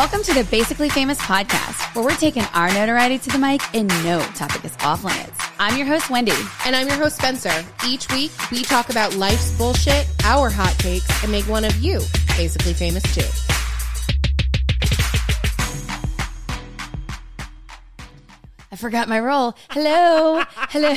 Welcome to the Basically Famous podcast, where we're taking our notoriety to the mic and no topic is off limits. I'm your host, Wendy. And I'm your host, Spencer. Each week, we talk about life's bullshit, our hot takes, and make one of you basically famous too. I forgot my role. Hello. Hello.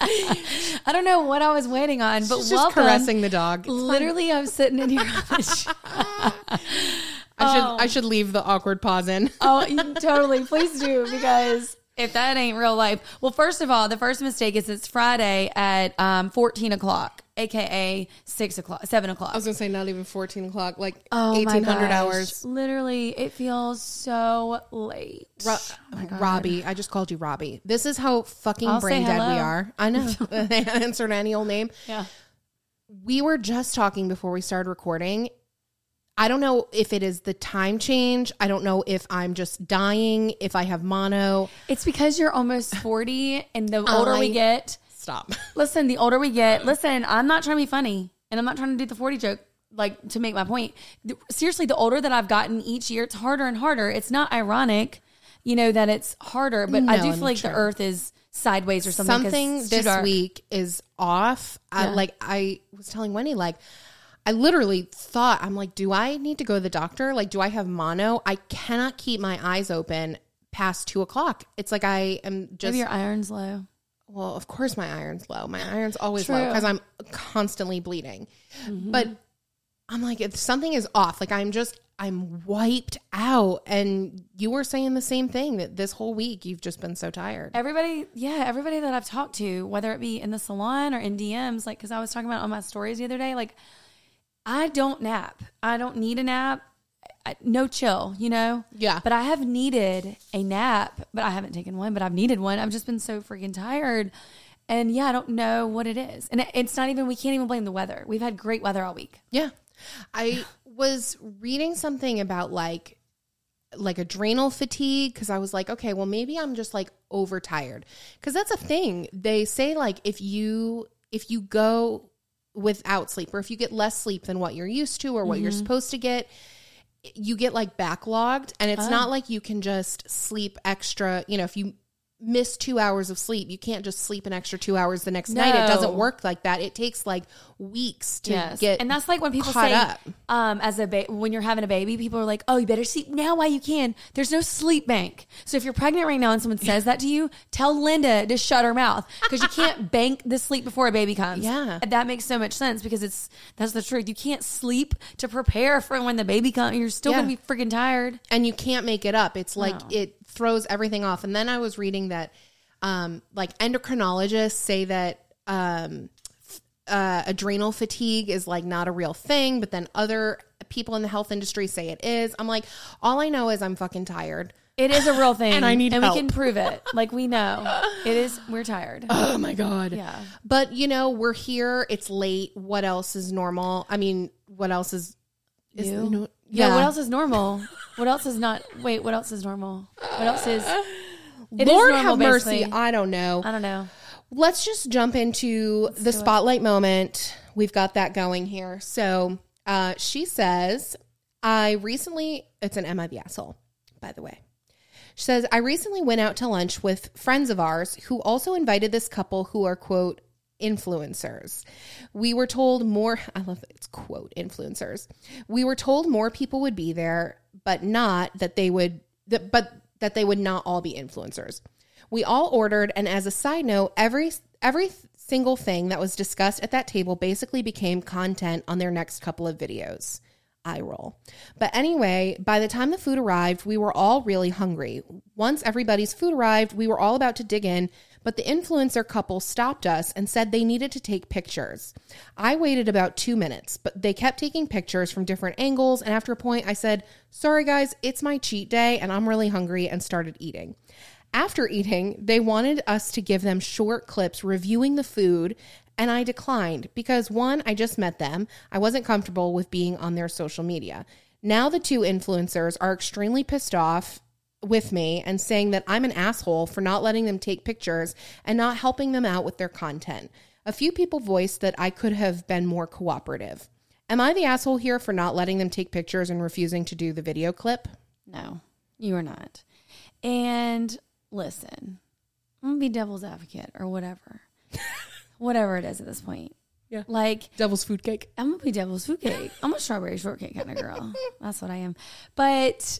I don't know what I was waiting on, but She's just welcome. caressing the dog. It's Literally, I'm sitting in here. I should I should leave the awkward pause in. oh, totally. Please do because if that ain't real life. Well, first of all, the first mistake is it's Friday at um, 14 o'clock, aka 6 o'clock, 7 o'clock. I was gonna say not even fourteen o'clock, like Oh my eighteen hundred gosh. hours. Literally, it feels so late. Ro- Robbie, I just called you Robbie. This is how fucking I'll brain dead we are. I know. Answer any old name. Yeah. we were just talking before we started recording. I don't know if it is the time change. I don't know if I'm just dying, if I have mono. It's because you're almost 40 and the older I- we get, Stop. listen, the older we get, listen, I'm not trying to be funny and I'm not trying to do the 40 joke like to make my point. Seriously, the older that I've gotten each year, it's harder and harder. It's not ironic, you know, that it's harder, but I No, do I'm feel like the earth is sideways or something. Something this week is off. I, like I was telling Wendy, like I literally thought, I'm like, do I need to go to the doctor? Like, do I have mono? I cannot keep my eyes open past two o'clock. It's like I am just Maybe your iron's low. Well, of course my iron's low. My iron's always low because I'm constantly bleeding. Mm-hmm. But I'm like, if something is off, like I'm just, I'm wiped out. And you were saying the same thing that this whole week you've just been so tired. Everybody, yeah, everybody that I've talked to, whether it be in the salon or in DMs, like, because I was talking about on my stories the other day, like, I don't nap. I don't need a nap. I, no chill, you know? Yeah. But I have needed a nap, but I haven't taken one, but I've needed one. I've just been so freaking tired. And yeah, I don't know what it is. And it's not even, we can't even blame the weather. We've had great weather all week. Yeah. I was reading something about like, like adrenal fatigue because I was like, okay, well, maybe I'm just like overtired. Because that's a thing. They say like if you if you go without sleep or if you get less sleep than what you're used to or what you're mm-hmm. supposed to get, you get like backlogged. And it's oh. not like you can just sleep extra. You know, if you miss two hours of sleep, you can't just sleep an extra two hours the next night. It doesn't work like that. It takes like weeks to get and that's like when people say, up. um, as a ba- when you're having a baby, people are like, "Oh, you better sleep now while you can." There's no sleep bank. So if you're pregnant right now and someone says that to you, tell Linda to shut her mouth because you can't bank the sleep before a baby comes. Yeah. That makes so much sense because it's that's the truth. You can't sleep to prepare for when the baby comes. You're still Yeah. gonna be freaking tired. and you can't make it up. It's like No. it throws everything off. And then I was reading that um, like endocrinologists say that um, uh, adrenal fatigue is like not a real thing, but then other people in the health industry say it is. I'm like, all I know is I'm fucking tired. It is a real thing, And I need and help. we can prove it. Like we know, it is. We're tired. Oh my god. Yeah. But you know, we're here. It's late. What else is normal? I mean, what else is is You? no- Yeah. What else is normal? What else is not? Wait. What else is normal? What else is? It is Lord normal, have mercy. basically. I don't know. I don't know. Let's just jump into the spotlight moment. We've got that going here. So uh, she says, I recently, it's an Emma asshole, by the way. She says, I recently went out to lunch with friends of ours who also invited this couple who are, quote, influencers. We were told more, I love that it's quote influencers. We were told more people would be there, but not that they would, that, but that they would not all be influencers. We all ordered, and as a side note, every every single thing that was discussed at that table basically became content on their next couple of videos. I roll. But anyway, by the time the food arrived, we were all really hungry. Once everybody's food arrived, we were all about to dig in, but the influencer couple stopped us and said they needed to take pictures. I waited about two minutes, but they kept taking pictures from different angles, and after a point, I said, Sorry guys, it's my cheat day and I'm really hungry, and started eating. After eating, they wanted us to give them short clips reviewing the food, and I declined because one, I just met them. I wasn't comfortable with being on their social media. Now the two influencers are extremely pissed off with me and saying that I'm an asshole for not letting them take pictures and not helping them out with their content. A few people voiced that I could have been more cooperative. Am I the asshole here for not letting them take pictures and refusing to do the video clip? No, you are not. And listen, I'm gonna be devil's advocate or whatever, whatever it is at this point. Yeah. Like Devil's food cake. I'm gonna be devil's food cake. I'm a strawberry shortcake kind of girl. That's what I am. But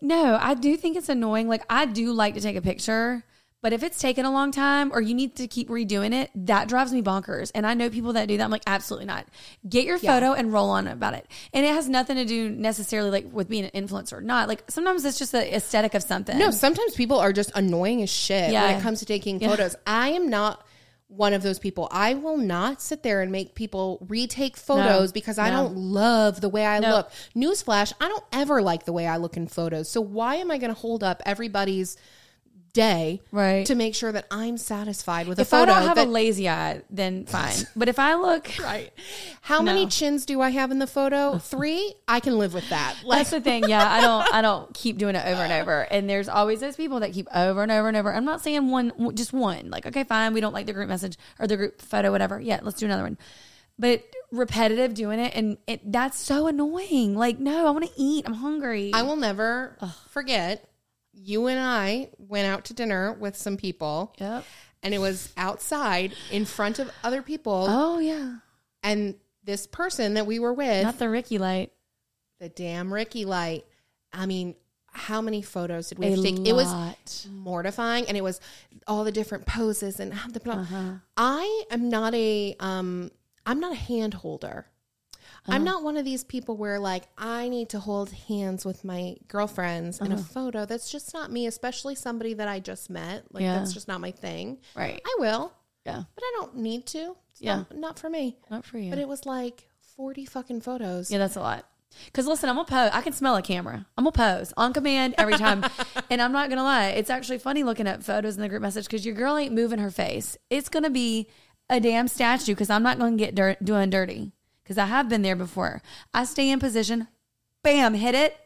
no, I do think it's annoying. Like I do like to take a picture, but if it's taken a long time or you need to keep redoing it, that drives me bonkers. And I know people that do that. I'm like, absolutely not. Get your photo and roll on about it. And it has nothing to do necessarily like with being an influencer or not. Like sometimes it's just the aesthetic of something. No, sometimes people are just annoying as shit when it comes to taking photos. I am not one of those people. I will not sit there and make people retake photos because I No. don't love the way I No. look. Newsflash, I don't ever like the way I look in photos. So why am I going to hold up everybody's day Right. to make sure that I'm satisfied with if a I photo? don't have that- a lazy eye, then fine. But if I look right. How many chins do I have in the photo? Three. I can live with that. Like That's the thing. Yeah, I don't. I don't keep doing it over and over. And there's always those people that keep over and over and over. I'm not saying one, just one. Like, okay, fine, we don't like the group message or the group photo, whatever. Yeah, let's do another one. But repetitive doing it, and it that's so annoying. Like, no, I want to eat. I'm hungry. I will never forget. You and I went out to dinner with some people. Yep. and it was outside in front of other people Oh yeah, and this person that we were with not the ring light. the damn ring light i mean how many photos did we A have to take it was mortifying and it was all the different poses and the blah. Uh-huh. i am not a um i'm not a hand holder Uh-huh. I'm not one of these people where like I need to hold hands with my girlfriends in a Uh-huh. photo. That's just not me, especially somebody that I just met. Like Yeah. that's just not my thing. Right. I will, Yeah. but I don't need to. It's Yeah. not, not for me. Not for you. But it was like 40 fucking photos. Yeah, that's a lot. Cause listen, I'm gonna pose. I can smell a camera. I'm gonna pose on command every time, and I'm not gonna lie. It's actually funny looking at photos in the group message because your girl ain't moving her face. It's gonna be a damn statue because I'm not gonna get dirt, doing dirty because I have been there before. I stay in position, bam, hit it,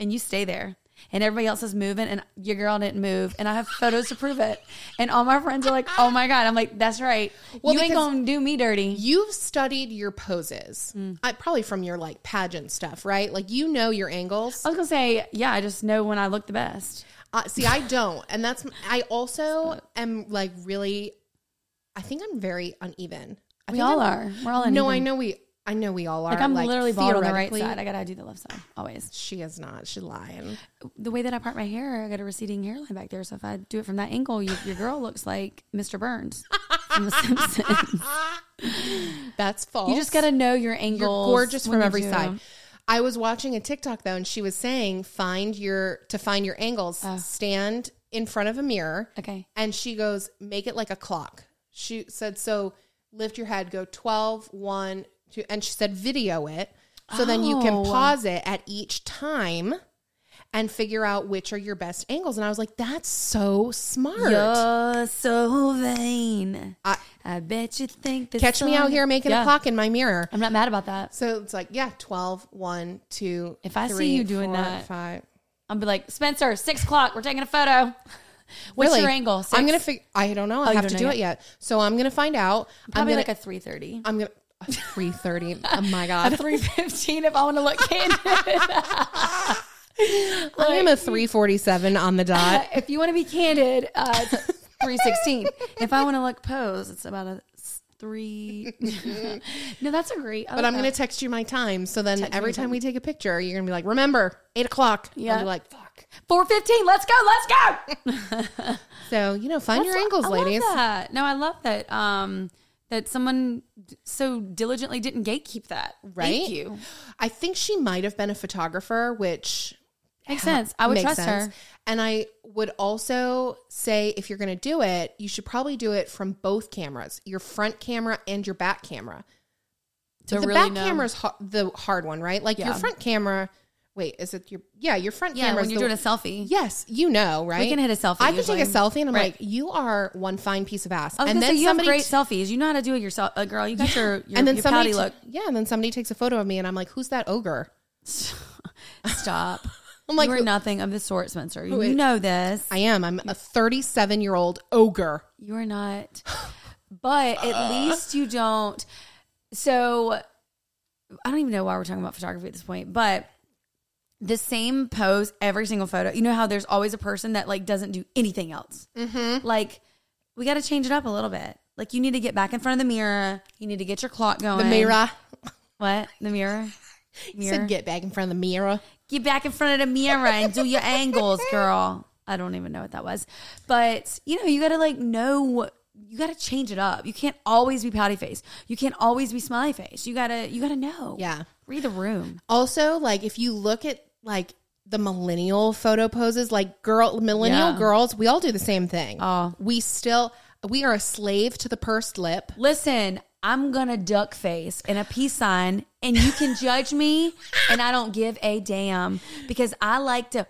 and you stay there. And everybody else is moving, and your girl didn't move, and I have photos to prove it. And all my friends are like, "Oh my god!" I'm like, "That's right. Well, you ain't gonna do me dirty." You've studied your poses, Mm. I, probably from your like pageant stuff, right? Like you know your angles. I was gonna say, yeah, I just know when I look the best. Uh, see, I don't, and that's I also am like really. I think I'm very uneven. I We all I'm- are. We're all No, I know we. I know we all are. Like I'm literally bald on the right side. I gotta do the left side always. She is not. She's lying. The way that I part my hair, I got a receding hairline back there. So if I do it from that angle, you, your girl looks like Mr. Burns from The Simpsons. That's false. you just gotta know your You're gorgeous from every do side. I was watching a TikTok though, and she was saying, "Find your to find your angles. Oh. Stand in front of a mirror." Okay. And she goes, "Make it like a clock." She said, "So lift your head, go 12, 1, 2, and she said, "Video it, so then you can Oh. pause it at each time." And figure out which are your best angles. And I was like, that's so smart. You're so vain. I- I, bet you think this Catch me out here making Yeah. a clock in my mirror. I'm not mad about that. So it's like, yeah, 12, 1, 2, If I see you doing four, that, five. I'll be like, Spencer, six o'clock. We're taking a photo. What's Really? your angle? Six? I'm gonna figure. I don't know. I Oh, have to do yet? it yet. So I'm gonna find out. probably I'm gonna, like a three thirty. I'm gonna three thirty. oh my A god. three fifteen if I want to look candid. I am a three forty seven on the dot. if you want to be candid, uh, three sixteen. if I want to look pose, it's about a three. no, that's a great. But I'm gonna text you my time. So then every time we take a picture, you're gonna be like, remember eight o'clock. Yeah. I'll be like, fuck. four fifteen. Let's go. Let's go. So you know, find your That's- angles, I love ladies. that. No, I love that. Um, that someone so diligently didn't gatekeep that. Right? Thank you. I think she might have been a photographer, which Makes sense. I would trust sense. her. And I would also say if you're going to do it, you should probably do it from both cameras, your front camera and your back camera. To the really back know. camera's ha- the hard one, right? Like your front camera. Wait, is it your? Yeah, your front Yeah, camera. when you're doing a selfie. Yes, you know, right? We can hit a selfie I can take a selfie, and I'm Right. like, you are one fine piece of ass. And then you have great selfies. You know how to do it yourself, uh, girl. You got your your, and then your somebody, pouty look. yeah, and then somebody takes a photo of me, and I'm like, who's that ogre? Stop. I'm like, you are nothing of the sort, Spencer. You know this. I am. I'm a 37 year old ogre. You are not. But at least you don't. So I don't even know why we're talking about photography at this point, but the same pose every single photo. You know how there's always a person that like doesn't do anything else. Mm-hmm. Like we got to change it up a little bit. Like you need to get back in front of the mirror. You need to get your clock going. The mirror. What? The mirror. You said get back in front of the mirror. Get back in front of the mirror and do your angles, girl. I don't even know what that was. But, you know, you got to like know you got to change it up. You can't always be pouty face. You can't always be smiley face. You got to you got to know. Yeah. Read the room. Also, like if you look at like the millennial photo poses, like girl millennial Yeah. girls, we all do the same thing. Oh. We still we are a slave to the pursed lip. Listen, I'm gonna duck face and a peace sign, and you can judge me, and I don't give a damn because I like to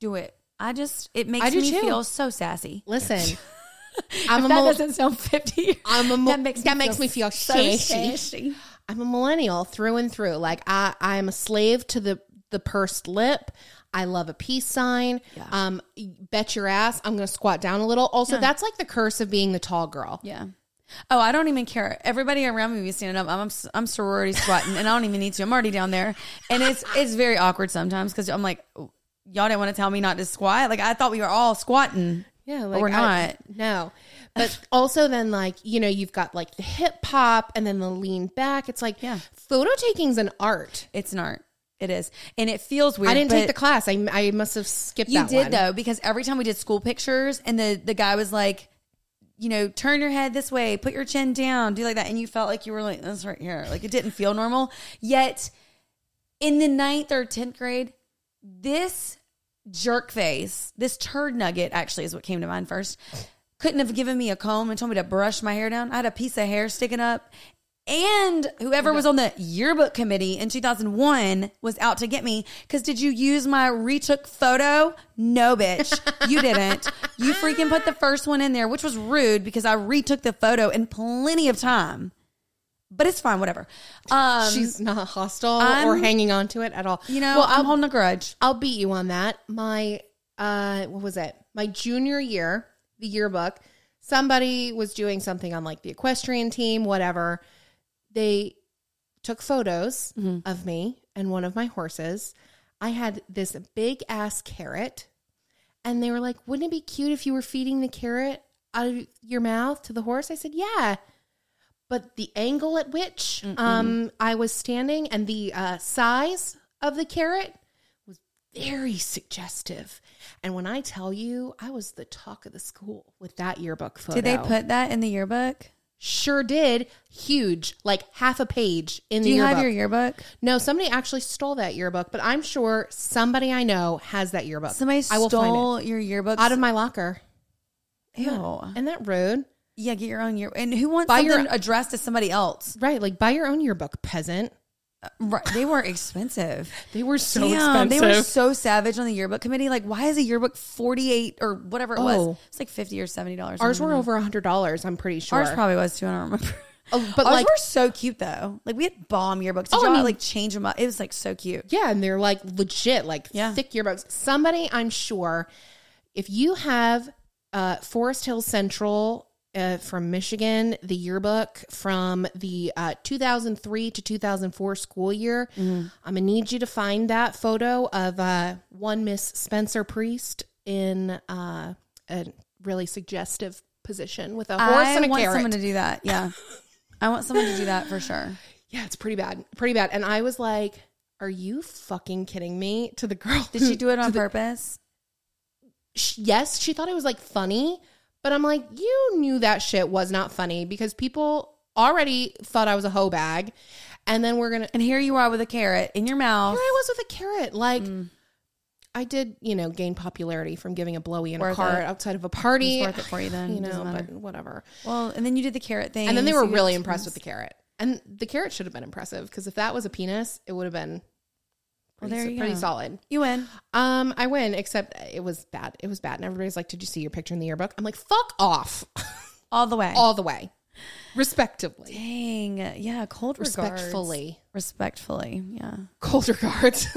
do it. I just it makes I do me too. feel so sassy. Listen, I'm a That mil- doesn't sound fifty. I'm a that makes that makes me feel so. I'm a millennial through and through. Like I, I am a slave to the the pursed lip. I love a peace sign. Yeah. Um, bet your ass I'm to squat down a little. Also, that's like the curse of being the tall girl. Yeah. Oh, I don't even care. Everybody around me be standing up. I'm I'm sorority squatting, and I don't even need to. I'm already down there, and it's it's very awkward sometimes because I'm like, oh, y'all didn't want to tell me not to squat. Like I thought we were all squatting. Yeah, but we're I- not. no, but also then like you know you've got like the hip hop and then the lean back. It's like Yeah. photo taking's an art. It's an art. It is, and it feels weird. I didn't take the class. I I must have skipped. You did one. though, because every time we did school pictures, and the the guy was like, you know, turn your head this way, put your chin down, do like that, and you felt like you were like this right here, like it didn't feel normal. Yet, in the ninth or tenth grade, this jerk face, this turd nugget, actually is what came to mind first. Couldn't have given me a comb and told me to brush my hair down. I had a piece of hair sticking up. And whoever was on the yearbook committee in 2001 was out to get me because did you use my retook photo? No, bitch. You didn't. You freaking put the first one in there, which was rude because I retook the photo in plenty of time. But it's fine, whatever. Um, She's not hostile I'm- or hanging on to it at all. you know, well, I'm holding a grudge. I'll beat you on that. My uh, what was it? My junior year, the yearbook. Somebody was doing something on like the equestrian team, whatever. They took photos Mm-hmm. of me and one of my horses. I had this big ass carrot, and they were like, "Wouldn't it be cute if you were feeding the carrot out of your mouth to the horse?" I said, "Yeah." But the angle at which um, I was standing and the uh, size of the carrot was very suggestive. And when I tell you, I was the talk of the school with that yearbook photo. Did they put that in the yearbook? Sure did. Huge, like half a page in Do the you yearbook. have your yearbook? no, somebody actually stole that yearbook, but I'm sure somebody I know has that yearbook. Somebody I will find stole your yearbook out of my locker. Ew. Isn't that rude? Yeah, get your own year. And who wants Buy something your- addressed to somebody else? Right, like buy your own yearbook, peasant. Right, they were expensive. They were so Damn, expensive. they were so savage on the yearbook committee. Like, why is a yearbook forty eight or whatever it was? Oh. It's like fifty or seventy dollars. Ours were over a hundred dollars. I'm pretty sure. Ours probably was too. I don't remember. Oh, but Ours like, were so cute though. Like we had bomb yearbooks. Did Oh, I mean- like change them up? It was like so cute. yeah, and they're like legit, like Yeah. thick yearbooks. Somebody, I'm sure, if you have uh, Forest Hill Central uh, from Michigan, the yearbook from the uh, 2003 to 2004 school year, I'm gonna need you to find that photo of uh, one Miss Spencer Priest in uh, a really suggestive position with a horse I and a want carrot. someone to do that. Yeah, I want someone to do that for sure. Yeah, it's pretty bad. Pretty bad. And I was like, are you fucking kidding me? To the girl. Did she do it on purpose? Sh- yes, she thought it was like funny, but I'm like, you knew that shit was not funny because people already thought I was a hoe bag. And then we're going to. And here you are with a carrot in your mouth. Here I was with a carrot. Like, I did, you know, gain popularity from giving a blowy in a Worth cart it. outside of a party. Worth it for you then. You know, but whatever. Well, and then you did the carrot thing. And then they were really impressed with the carrot. And the carrot should have been impressive because if that was a penis, it would have been Well, there you pretty go. solid. You win. Um, I win, except it was bad. It was bad. And everybody's like, Did you see your picture in the yearbook? I'm like, fuck off. All the way. All the way. Respectively. Dang. Yeah. Cold regards. Respectfully. Respectfully. Yeah. Cold regards.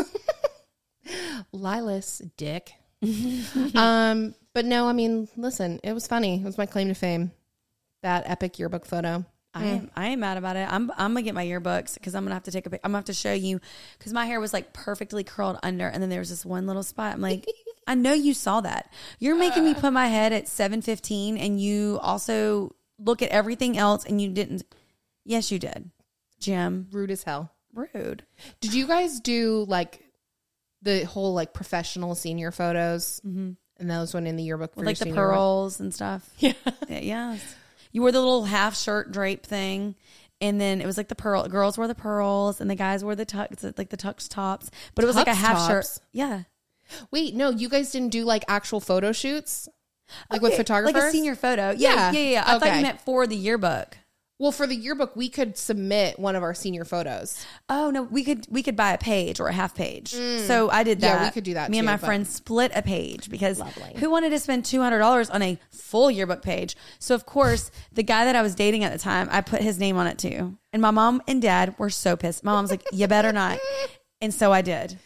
Lilas dick. um, but no, I mean, listen, it was funny. It was my claim to fame. That epic yearbook photo. I am, I ain't mad about it. I'm I'm gonna get my yearbooks because I'm gonna have to take a. pic- I'm gonna have to show you because my hair was like perfectly curled under, and then there was this one little spot. I'm like, I know you saw that. You're making me put my head at 7:15, and you also look at everything else, and you didn't. Yes, you did, Jim. Rude as hell. Rude. Did you guys do like the whole like professional senior photos? Mm-hmm. And those went in the yearbook for With like your the senior year? pearls and stuff. Yeah. Yes. You wore the little half shirt drape thing. And then it was like the pearl girls wore the pearls and the guys wore the tux like the tux tops. But it was like a Tux half shirt. Yeah. Wait, no, you guys didn't do like actual photo shoots, like with Okay, photographers, Like a senior photo. Yeah. Yeah. Yeah. Yeah. I thought Okay. you meant for the yearbook. Well, for the yearbook, we could submit one of our senior photos. Oh no, we could we could buy a page or a half page. So I did Mm. Yeah, that. we could do that Me and my but- friends split a page because Lovely. who wanted to spend two hundred dollars on a full yearbook page? So of course, the guy that I was dating at the time, I put his name on it too. And my mom and dad were so pissed. My mom's like, "You better not," and so I did.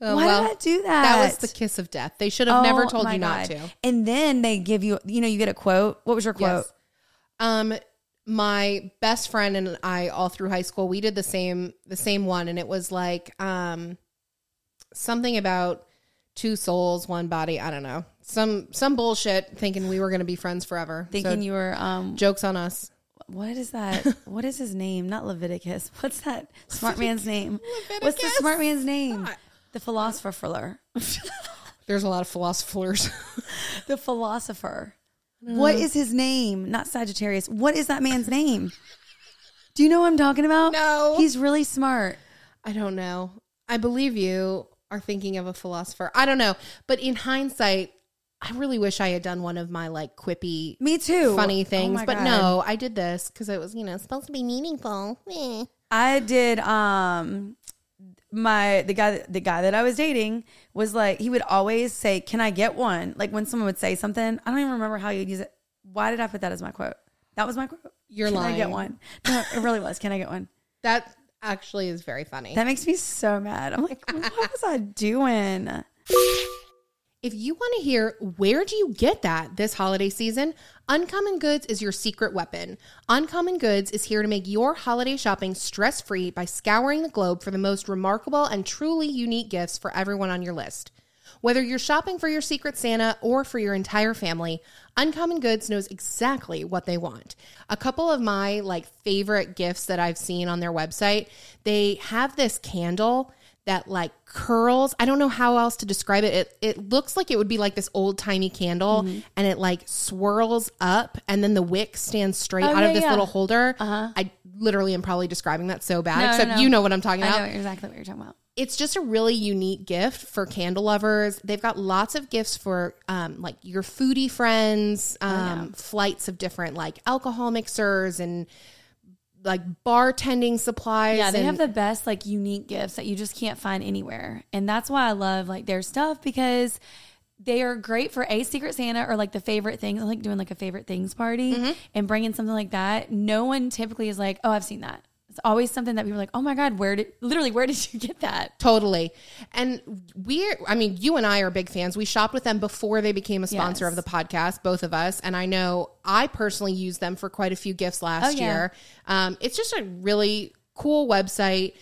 Oh, Why well, did I do that? That was the kiss of death. They should have never Oh, told my you not to. And then they give you, you know, you get a quote. What was your quote? Yes. Um, my best friend and I, all through high school, we did the same the same one, and it was like um, something about two souls, one body. I don't know, some some bullshit, thinking we were going to be friends forever. Thinking So, you were, um, jokes on us. what is that? what is his name? Not Leviticus. What's that smart man's name? What's the smart man's name? The philosopher. There's a lot of philosophers. the philosopher. What is his name? Not Sagittarius. What is that man's name? Do you know what I'm talking about? No. He's really smart. I don't know. I believe you are thinking of a philosopher. I don't know, but in hindsight, I really wish I had done one of my like quippy Me too. funny Oh things, my but God. no, I did this because it was, you know, supposed to be meaningful. Eh. I did um my the guy the guy that I was dating was like he would always say, "Can I get one?" Like when someone would say something, I don't even remember how you'd use it. Why did I put that as my quote? That was my quote. You're Can I get one? No, it really was. Can I get one? That actually is very funny. That makes me so mad. I'm like, what was I doing? If you want to hear where do you get that this holiday season, Uncommon Goods is your secret weapon. Uncommon Goods is here to make your holiday shopping stress-free by scouring the globe for the most remarkable and truly unique gifts for everyone on your list. Whether you're shopping for your secret Santa or for your entire family, Uncommon Goods knows exactly what they want. A couple of my like favorite gifts that I've seen on their website, they have this candle that like curls. I don't know how else to describe it. It it looks like it would be like this old timey candle Mm-hmm. and it like swirls up and then the wick stands straight Oh, out yeah, of this yeah. little holder. Uh-huh. I literally am probably describing that so bad, No, no, except no. you know what I'm talking I about know exactly what you're talking about. it's just a really unique gift for candle lovers. They've got lots of gifts for um, like your foodie friends, Oh, um, flights of different like alcohol mixers and like bartending supplies. Yeah, they and have the best like unique gifts that you just can't find anywhere. And that's why I love like their stuff because they are great for a secret Santa or like the favorite things. I like doing like a favorite things party Mm-hmm. and bringing something like that. No one typically is like, "Oh, I've seen that." It's always something that people are like, "Oh my god, where did literally where did you get that?" Totally. And we're, I mean, you and I are big fans. We shopped with them before they became a sponsor Yes. of the podcast, both of us. And I know I personally used them for quite a few gifts last Oh, yeah. year. Um, it's just a really cool website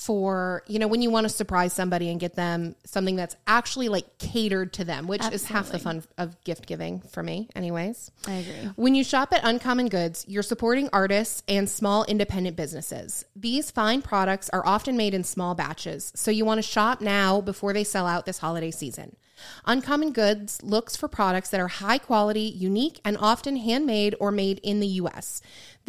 for, you know, when you want to surprise somebody and get them something that's actually like catered to them, which is half the fun of gift giving for me, anyways. I agree. When you shop at Uncommon Goods, you're supporting artists and small independent businesses. These fine products are often made in small batches, so you want to shop now before they sell out this holiday season. Uncommon Goods looks for products that are high quality, unique, and often handmade or made in the US.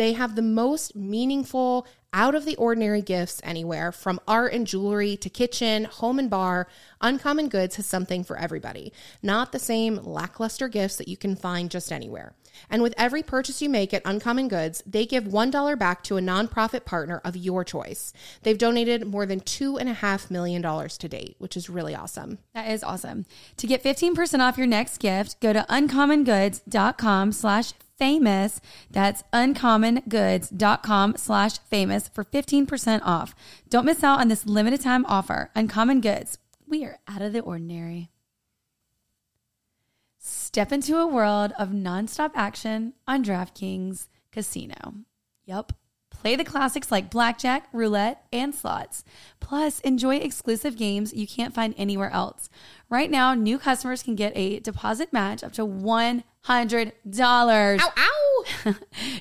They have the most meaningful, out of the ordinary gifts anywhere, from art and jewelry to kitchen, home and bar. Uncommon Goods has something for everybody, not the same lackluster gifts that you can find just anywhere. And with every purchase you make at Uncommon Goods, they give $1 back to a nonprofit partner of your choice. They've donated more than $2.5 million to date, which is really awesome. That is awesome. To get 15% off your next gift, go to uncommongoods.com slash famous. That's uncommongoods.com slash famous for 15% off. Don't miss out on this limited time offer. Uncommon Goods. We are out of the ordinary. Step into a world of nonstop action on DraftKings Casino. Yep. Play the classics like blackjack, roulette, and slots. Plus, enjoy exclusive games you can't find anywhere else. Right now, new customers can get a deposit match up to $100 Ow, ow.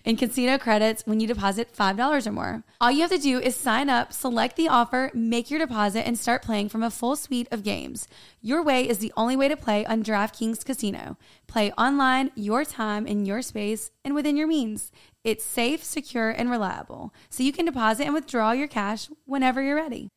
in casino credits when you deposit $5 or more. All you have to do is sign up, select the offer, make your deposit, and start playing from a full suite of games. Your way is the only way to play on DraftKings Casino. Play online, your time, in your space, and within your means. It's safe, secure, and reliable, so you can deposit and withdraw your cash whenever you're ready.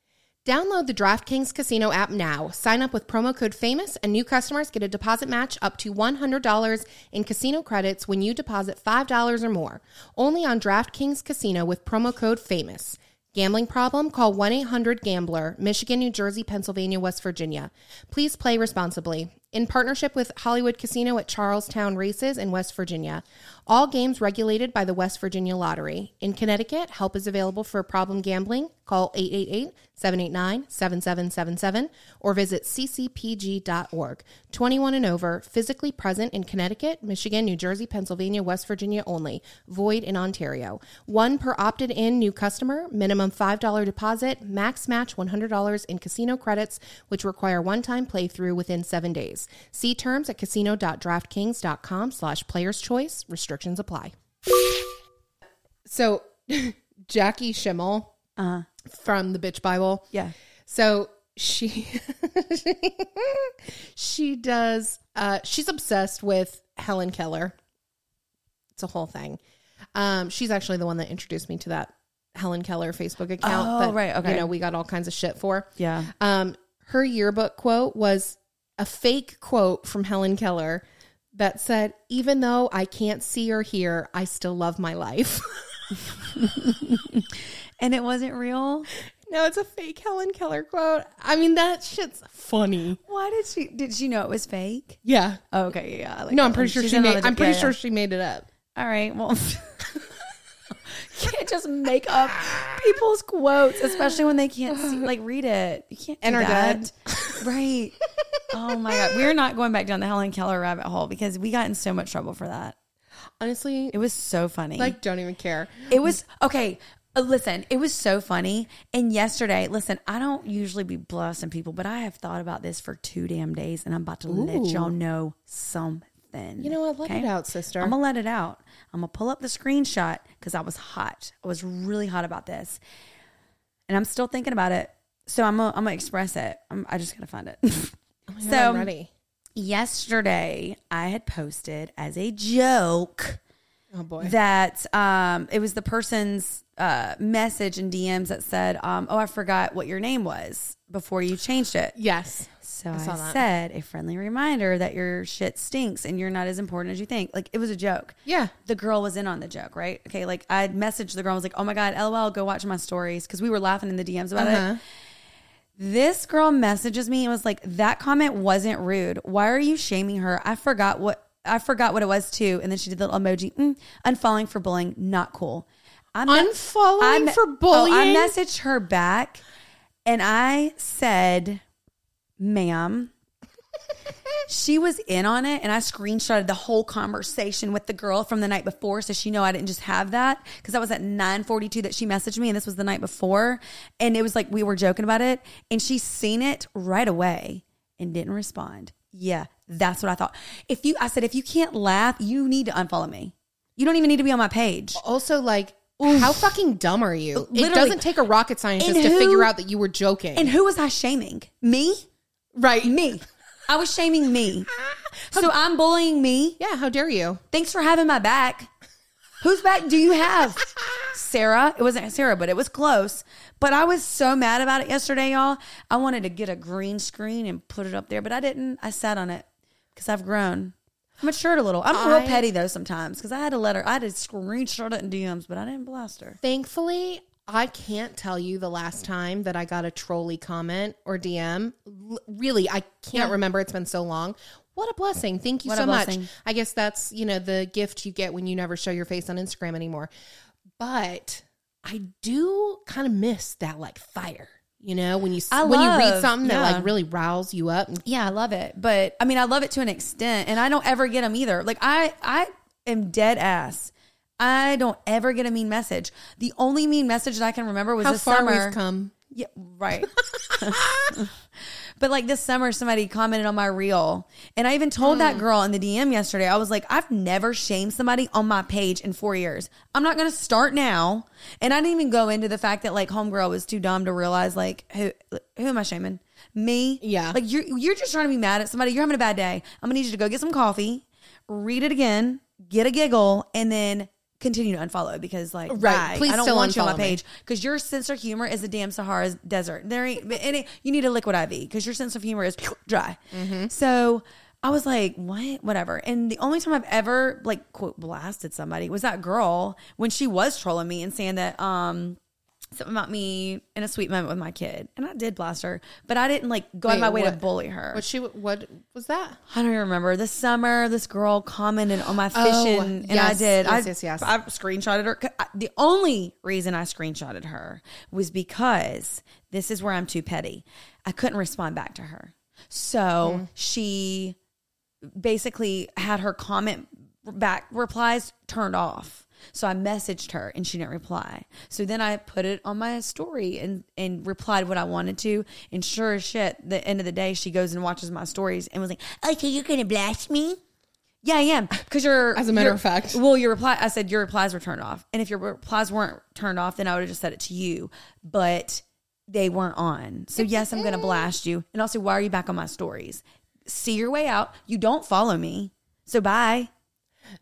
Download the DraftKings Casino app now. Sign up with promo code FAMOUS, and new customers get a deposit match up to $100 in casino credits when you deposit $5 or more. Only on DraftKings Casino with promo code FAMOUS. Gambling problem? Call 1 800 Gambler, Michigan, New Jersey, Pennsylvania, West Virginia. Please play responsibly. In partnership with Hollywood Casino at Charles Town Races in West Virginia. All games regulated by the West Virginia Lottery. In Connecticut, help is available for problem gambling. Call 888 789 7777 or visit ccpg.org. 21 and over, physically present in Connecticut, Michigan, New Jersey, Pennsylvania, West Virginia only. Void in Ontario. One per opted in new customer, minimum $5 deposit, max match $100 in casino credits, which require one time playthrough within seven days. See terms at casino.draftkings.com slash players choice. Restrictions apply. So Jackie Schimmel Uh, from the Bitch Bible. yeah. So she she does uh she's obsessed with Helen Keller. It's a whole thing. Um she's actually the one that introduced me to that Helen Keller Facebook account Oh, that right, okay. you know we got all kinds of shit for. Yeah. Um her yearbook quote was a fake quote from Helen Keller that said, "Even though I can't see or hear, I still love my life." And it wasn't real? no, it's a fake Helen Keller quote. I mean, that shit's funny. Why did she, did she know it was fake? Yeah. Oh, okay, yeah. Like No, I'm pretty one. sure She's she made. I'm pretty yeah, sure yeah. she made it up. All right. Well, can't just make up people's quotes, especially when they can't see, like read it. You can't do And are that. right. Oh my god, we're not going back down the Helen Keller rabbit hole because we got in so much trouble for that. Honestly, It was so funny. like, don't even care. It was okay. uh, Listen, it was so funny. And yesterday, listen, I don't usually be blessing people, but I have thought about this for two damn days, and I'm about to let y'all know something. You know what? Let okay? it out, sister. I'm gonna let it out. I'm gonna pull up the screenshot because I was hot. I was really hot about this, and I'm still thinking about it. So I'm gonna, I'm express it. I'm, I just gotta find it. Oh my God, so yesterday, I had posted as a joke Oh boy. that um, it was the person's uh, message in DMs that said, um, "Oh, I forgot what your name was before you changed it." yes. So I, that. said a friendly reminder that your shit stinks and you're not as important as you think. Like it was a joke. Yeah. The girl was in on the joke, right? Okay, like I messaged the girl. I was like, "Oh my god, lol, go watch my stories," because we were laughing in the DMs about Uh-huh. it. This girl messages me and was like, "That comment wasn't rude. Why are you shaming her? I forgot what I forgot what it was too." And then she did the little emoji, mm, unfollowing for bullying, not cool. I me- Unfollowing me- for Oh, I messaged her back, and I said, "Ma'am." she was in on it and I screenshotted the whole conversation with the girl from the night before so she know I didn't just have that because that was at 9:42 that she messaged me and this was the night before and it was like we were joking about it and she seen it right away and didn't respond. Yeah, that's what I thought. If you I said if you can't laugh, you need to unfollow me. You don't even need to be on my page. Also, like, how fucking dumb are you? it doesn't take a rocket scientist And to figure out that you were joking. And who was I shaming? Me? right. Me. I was shaming me. So I'm bullying me. Yeah. How dare you? Thanks for having my back. Whose back do you have? Sarah. It wasn't Sarah, but it was close. But I was so mad about it yesterday, y'all. I wanted to get a green screen and put it up there, but I didn't. I sat on it because I've grown. I matured a little. I'm real I- petty though sometimes because I had to let her. I had to screenshot it in DMs, but I didn't blast her. Thankfully, I can't tell you the last time that I got a trolley comment or DM. L- really, I can't Yeah. remember. It's been so long. What a blessing. Thank you What so much. I guess that's, you know, the gift you get when you never show your face on Instagram anymore. But I do kind of miss that like fire. You know, when you I when you read love- something that yeah. like really riles you up. Yeah, I love it. But I mean, I love it to an extent, and I don't ever get them either. Like I, I am dead ass. I don't ever get a mean message. The only mean message that I can remember was How this far summer. we've come. Yeah, right. but like this summer, somebody commented on my reel, and I even told Hmm. that girl in the DM yesterday. I was like, I've never shamed somebody on my page in four years. I'm not going to start now. And I didn't even go into the fact that like homegirl was too dumb to realize like who who am I shaming? Me? Yeah. Like you're you're just trying to be mad at somebody. You're having a bad day. I'm gonna need you to go get some coffee, read it again, get a giggle, and then continue to unfollow because like Right. bye. Please I don't want you on my page because your sense of humor is the damn Sahara desert. There ain't any. You need a liquid IV because your sense of humor is dry. Mm-hmm. So I was like, what, whatever. And the only time I've ever like quote blasted somebody was that girl when she was trolling me and saying that um something about me in a sweet moment with my kid, and I did blast her, but I didn't like go out of my way to bully her. What she? What was that? I don't even remember. This summer, this girl commented on my Oh, fishing, and I yes, did. yes, I, yes, yes. I screenshotted her. I- The only reason I screenshotted her was because this is where I'm too petty. I couldn't respond back to her, so Hmm. she basically had her comment back replies turned off. So I messaged her and she didn't reply. So then I put it on my story and and replied what I wanted to. And sure as shit, the end of the day, she goes and watches my stories and was like, "Oh, so you're gonna blast me?" Yeah, I am because you're. As a matter of fact. well, your reply. I said your replies were turned off, and if your replies weren't turned off, then I would have just said it to you. But they weren't on. So yes, I'm going to blast you. And also, why are you back on my stories? See your way out. You don't follow me, so bye.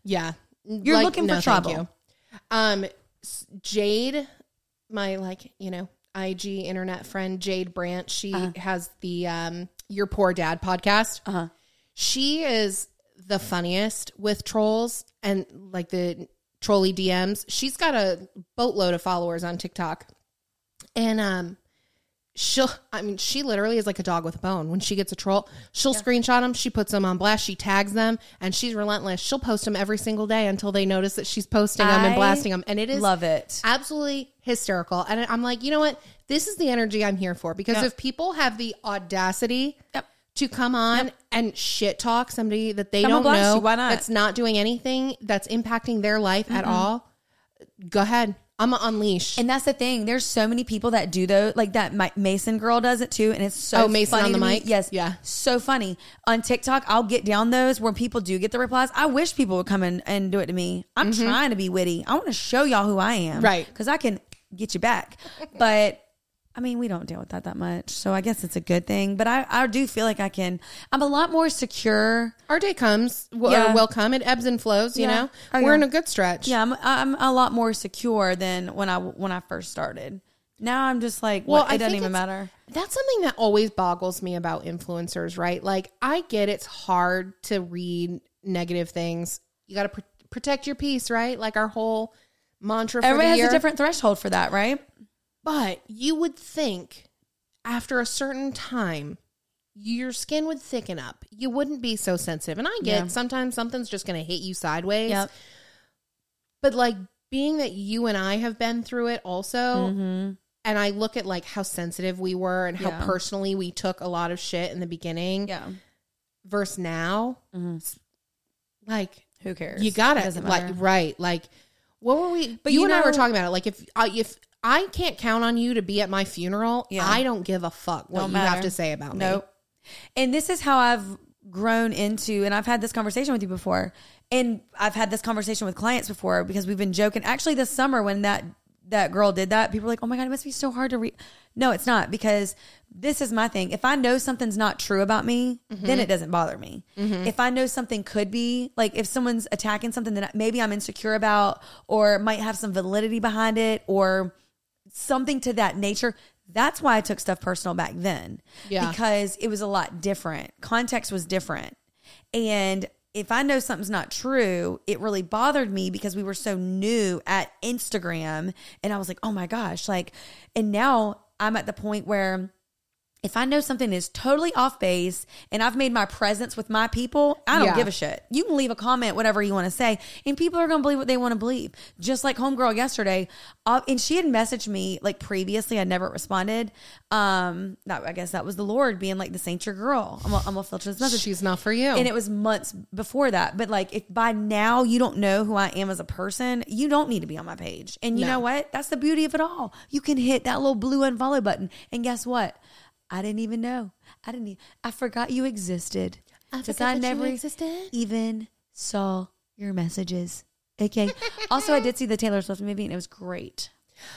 Yeah, You're looking for trouble. Um, Jade, my like you know IG internet friend Jade Branch, she Uh-huh. has the um Your Poor Dad podcast. Uh-huh. She is the funniest with trolls and like the trolley DMs. She's got a boatload of followers on TikTok, and um. She'll, I mean, she literally is like a dog with a bone. When she gets a troll, she'll screenshot them, she puts them on blast, she tags them, and she's relentless. She'll post them every single day until they notice that she's posting them and blasting them. And it is Love it. absolutely hysterical. And I'm like, you know what? This is the energy I'm here for because Yep. if people have the audacity Yep. to come on and shit talk somebody that they don't know, you. Why not? that's not doing anything that's impacting their life at all, go ahead. I'm gonna unleash. And that's the thing. There's so many people that do those, like that Ma- Mason girl does it too, and it's so Oh, Mason funny on the to me. mic? Yes, Yeah. so funny on TikTok. I'll get down those where people do get the replies. I wish people would come in and do it to me. I'm trying to be witty. I want to show y'all who I am, Mm-hmm. Right. Because I can get you back. but I mean, we don't deal with that that much, so I guess it's a good thing. But I, I do feel like I can. I'm a lot more secure. Our day comes, w- Yeah. or will come. It ebbs and flows. You Yeah. know, Oh, we're in a good stretch. Yeah, I'm, I'm a lot more secure than when I when I first started. Now I'm just like, Well, I it doesn't even matter. That's something that always boggles me about influencers, right? Like, I get it's hard to read negative things. You got to pr- protect your peace, right? Like our whole mantra for Everybody has year. a different threshold for that, right? But you would think after a certain time, your skin would thicken up. You wouldn't be so sensitive. And I get Yeah. sometimes something's just going to hit you sideways. Yep. But like being that you and I have been through it also, and I look at like how sensitive we were and how Mm-hmm. Yeah. personally we took a lot of shit in the beginning Yeah. versus now, like Who cares? you got It like matter. right, like what were we? But you, you and I were talking about it. Like if I if I can't count on you to be at my funeral, Yeah. I don't give a fuck what you have to say about me. Nope. And this is how I've grown into, and I've had this conversation with you before, and I've had this conversation with clients before because we've been joking. Actually, this summer when that that girl did that, people were like, "Oh my god, it must be so hard to read." No, it's not because this is my thing. If I know something's not true about me, mm-hmm. then it doesn't bother me. Mm-hmm. If I know something could be like if someone's attacking something that maybe I'm insecure about, or might have some validity behind it, or something to that nature. That's why I took stuff personal back then. Yeah. Because it was a lot different. Context was different. And if I know something's not true, it really bothered me because we were so new at Instagram. And I was like, oh my gosh. Like, and now I'm at the point where if I know something is totally off base and I've made my presence with my people, I don't Yeah. give a shit. You can leave a comment, whatever you want to say, and people are going to believe what they want to believe. Just like Homegirl yesterday. Uh, and she had messaged me like previously, I never responded. Um, that, I guess that was the Lord being like, this ain't your girl. I'm going to filter this message. She's not for you. And it was months before that. But like, if by now you don't know who I am as a person, you don't need to be on my page. And you No. know what? That's the beauty of it all. You can hit that little blue unfollow button. And guess what? I didn't even know. I didn't. e I forgot you existed. I 'Cause forgot that you existed. even saw your messages. Okay. also, I did see the Taylor Swift movie, and it was great.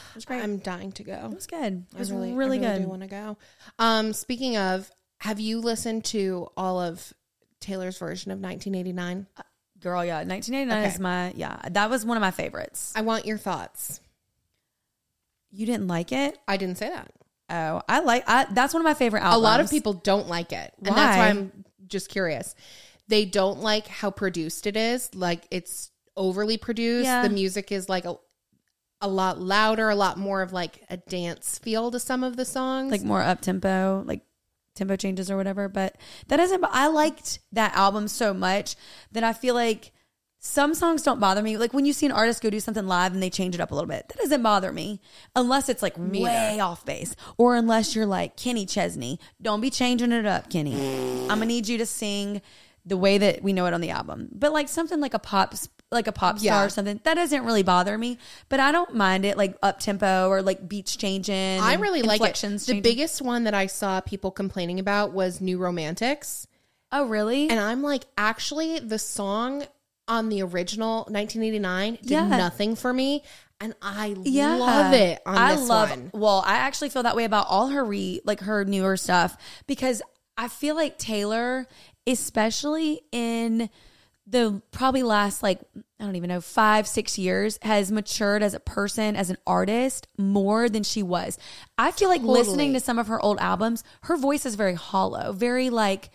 It was great. I'm dying to go. it was good. It was I really, really, I good. do want to go. Um, speaking of, have you listened to all of Taylor's version of 1989? Girl, yeah. 1989 Okay. is my yeah. That was one of my favorites. I want your thoughts. You didn't like it? I didn't say that. Oh, I like. I, that's one of my favorite albums. A lot of people don't like it, and that's why Why? I'm just curious. They don't like how produced it is. Like it's overly produced. Yeah. The music is like a a lot louder, a lot more of like a dance feel to some of the songs. like more up tempo, like tempo changes or whatever. But that doesn't. but I liked that album so much that I feel like some songs don't bother me. Like when you see an artist go do something live and they change it up a little bit, that doesn't bother me unless it's like way off base or unless you're like Kenny Chesney. Don't be changing it up, Kenny. I'm gonna mm. need you to sing the way that we know it on the album. But like something like a pop like a pop star Yeah. or something that doesn't really bother me but i don't mind it like up tempo or like beats changing I really like it. The changing. biggest one that I saw people complaining about was New Romantics. Oh, really? And I'm like, actually, the song on the original 1989 did Yeah. nothing for me. And I yeah, love it on I love. one. Well, I actually feel that way about all her re like her newer stuff because I feel like Taylor, especially in the probably last like I don't even know five six years, has matured as a person as an artist more than she was. I feel like listening to some of her old albums, her voice is very hollow, very like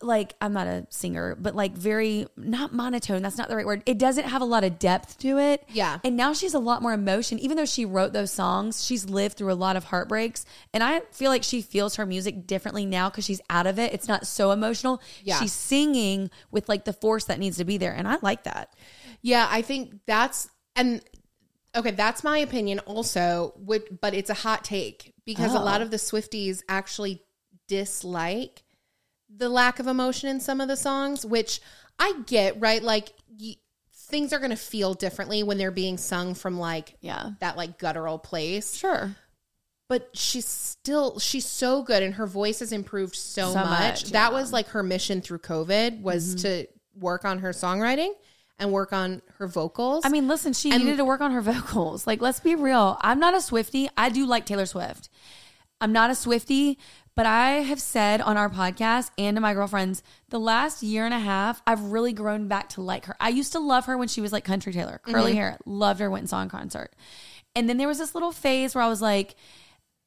like I'm not a singer, but like very not monotone. That's not the right word. It doesn't have a lot of depth to it. Yeah. And now she's a lot more emotion. Even though she wrote those songs, she's lived through a lot of heartbreaks. And I feel like she feels her music differently now because she's out of it. It's not so emotional. Yeah. She's singing with like the force that needs to be there. And I like that. Yeah, I think that's and okay, that's my opinion also, would but it's a hot take because a Oh. lot of the Swifties actually dislike the lack of emotion in some of the songs, which I get, right? Like y- things are going to feel differently when they're being sung from like Yeah. that like guttural place. Sure. But she's still she's so good and her voice has improved so, So much. much, That yeah. Mm-hmm. was like her mission through COVID was to work on her songwriting and work on her vocals. I mean, listen, she And- needed to work on her vocals. Like, let's be real. I'm not a Swifty. I do like Taylor Swift. I'm not a Swifty, but I have said on our podcast and to my girlfriends, the last year and a half, I've really grown back to like her. I used to love her when she was like country Taylor, curly mm-hmm. hair, loved her, went and saw a concert. And then there was this little phase where I was like,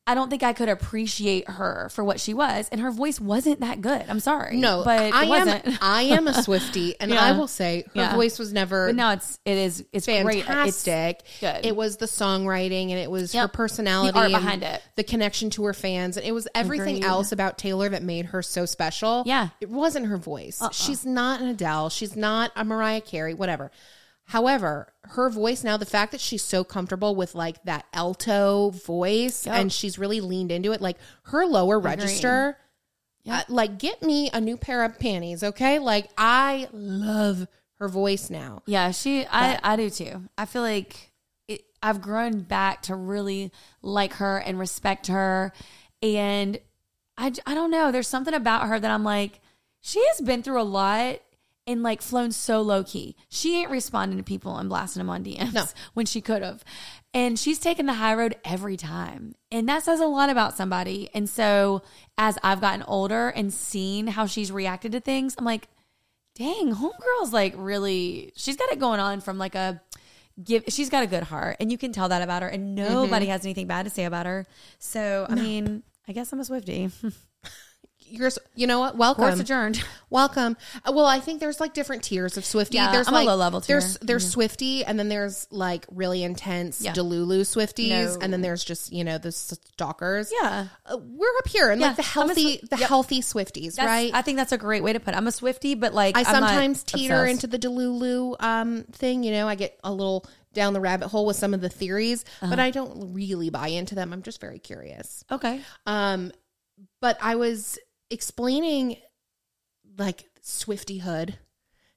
I don't think I could appreciate her for what she was, and her voice wasn't that good. I'm sorry, No, but I it wasn't. am. I am a Swifty, and Yeah. I will say her Yeah. voice was never but now it's it is it's great. It's fantastic. good. It was the songwriting, and it was her personality, The art behind it. the connection to her fans, and it was everything Agreed. else about Taylor that made her so special. Yeah. Uh-uh. it wasn't her voice. Uh-uh. She's not an Adele. She's not a Mariah Carey. Whatever. However, her voice now, the fact that she's so comfortable with like that alto voice Yep. and she's really leaned into it, like her lower register, uh, like get me a new pair of panties, okay? Like I love her voice now. Yeah, she. I I do too. I feel like it, I've grown back to really like her and respect her, and I, I don't know. There's something about her that I'm like, she has been through a lot and like flown so low key. She ain't responding to people and blasting them on DMs No. when she could have. And she's taken the high road every time. And that says a lot about somebody. And so as I've gotten older and seen how she's reacted to things, I'm like, dang, homegirl's like really she's got it going on from like a give she's got a good heart and you can tell that about her and nobody mm-hmm. has anything bad to say about her. So I mean, I guess I'm a Swifty. you're you know what? Welcome. Course adjourned. Welcome. Uh, Well, I think there's like different tiers of Swifty. Yeah, there's I'm a low-level tier. There's there's Swifty, and then there's like really intense Yeah. Delulu Swifties, No. and then there's just you know the stalkers. Yeah. Uh, we're up here and Yeah, like the healthy Swi- the yep. healthy Swifties, That's- right? I think that's a great way to put it. I'm a Swifty, but like I I'm sometimes teeter obsessed. into the Delulu um, thing. You know, I get a little down the rabbit hole with some of the theories, Uh-huh. but I don't really buy into them. I'm just very curious. Okay. Um, but I was explaining like Swiftyhood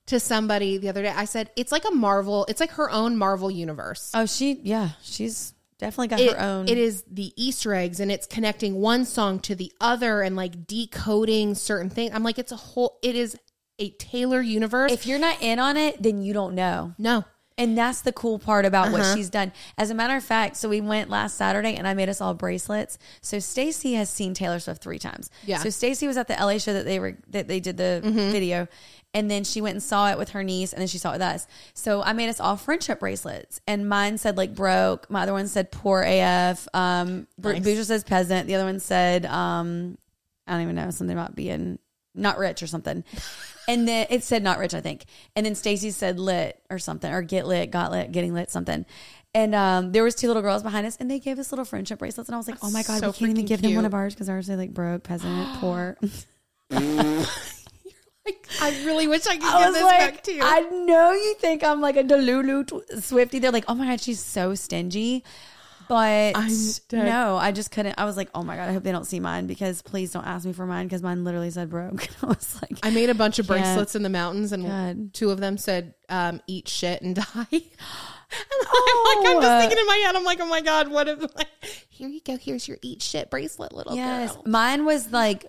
to somebody the other day. I said it's like a Marvel. It's like her own Marvel universe. Oh, she yeah, she's definitely got It- her own. it is the Easter eggs and it's connecting one song to the other and like decoding certain things. I'm like, it's a whole. It is a Taylor universe. If you're not in on it, then you don't know. no, And that's the cool part about Uh-huh. what she's done. As a matter of fact, so we went last Saturday and I made us all bracelets. So Stacy has seen Taylor Swift three times. Yeah. Mm-hmm. So Stacy was at the LA show that they were that they did the video. And then she went and saw it with her niece and then she saw it with us. So I made us all friendship bracelets. And mine said like broke. My other one said poor AF. Um Nice. Says peasant. The other one said um I don't even know, something about being not rich or something. And then it said not rich, I think. And then Stacy said lit or something, or get lit, got lit, getting lit, something. And um, there was two little girls behind us, and they gave us little friendship bracelets. And I was like, oh my god, so we can't even give them one of ours because ours are like broke, peasant, poor. like, I really wish I could I give this like, back to you. I know you think I'm like a Delulu tw- Swifty. They're like, oh my god, she's so stingy. But no, I just couldn't. I was like, oh my god, I hope they don't see mine because please don't ask me for mine because mine literally said broke. I was like, I made a bunch of bracelets in the mountains, and God. two of them said um, "eat shit and die." and I'm Oh. like, I'm just thinking in my head, I'm like, oh my god, what if? Like, here you go. Here's your eat shit bracelet, little Yes, girl. mine was like.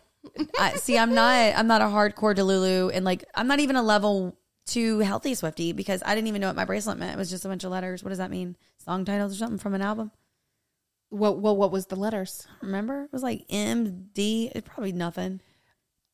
I, see, I'm not. I'm not a hardcore Delulu, and like, I'm not even a level two healthy Swifty because I didn't even know what my bracelet meant. It was just a bunch of letters. What does that mean? Song titles or something from an album? What? What? What was the letters? Remember? It was like M D. It's probably nothing.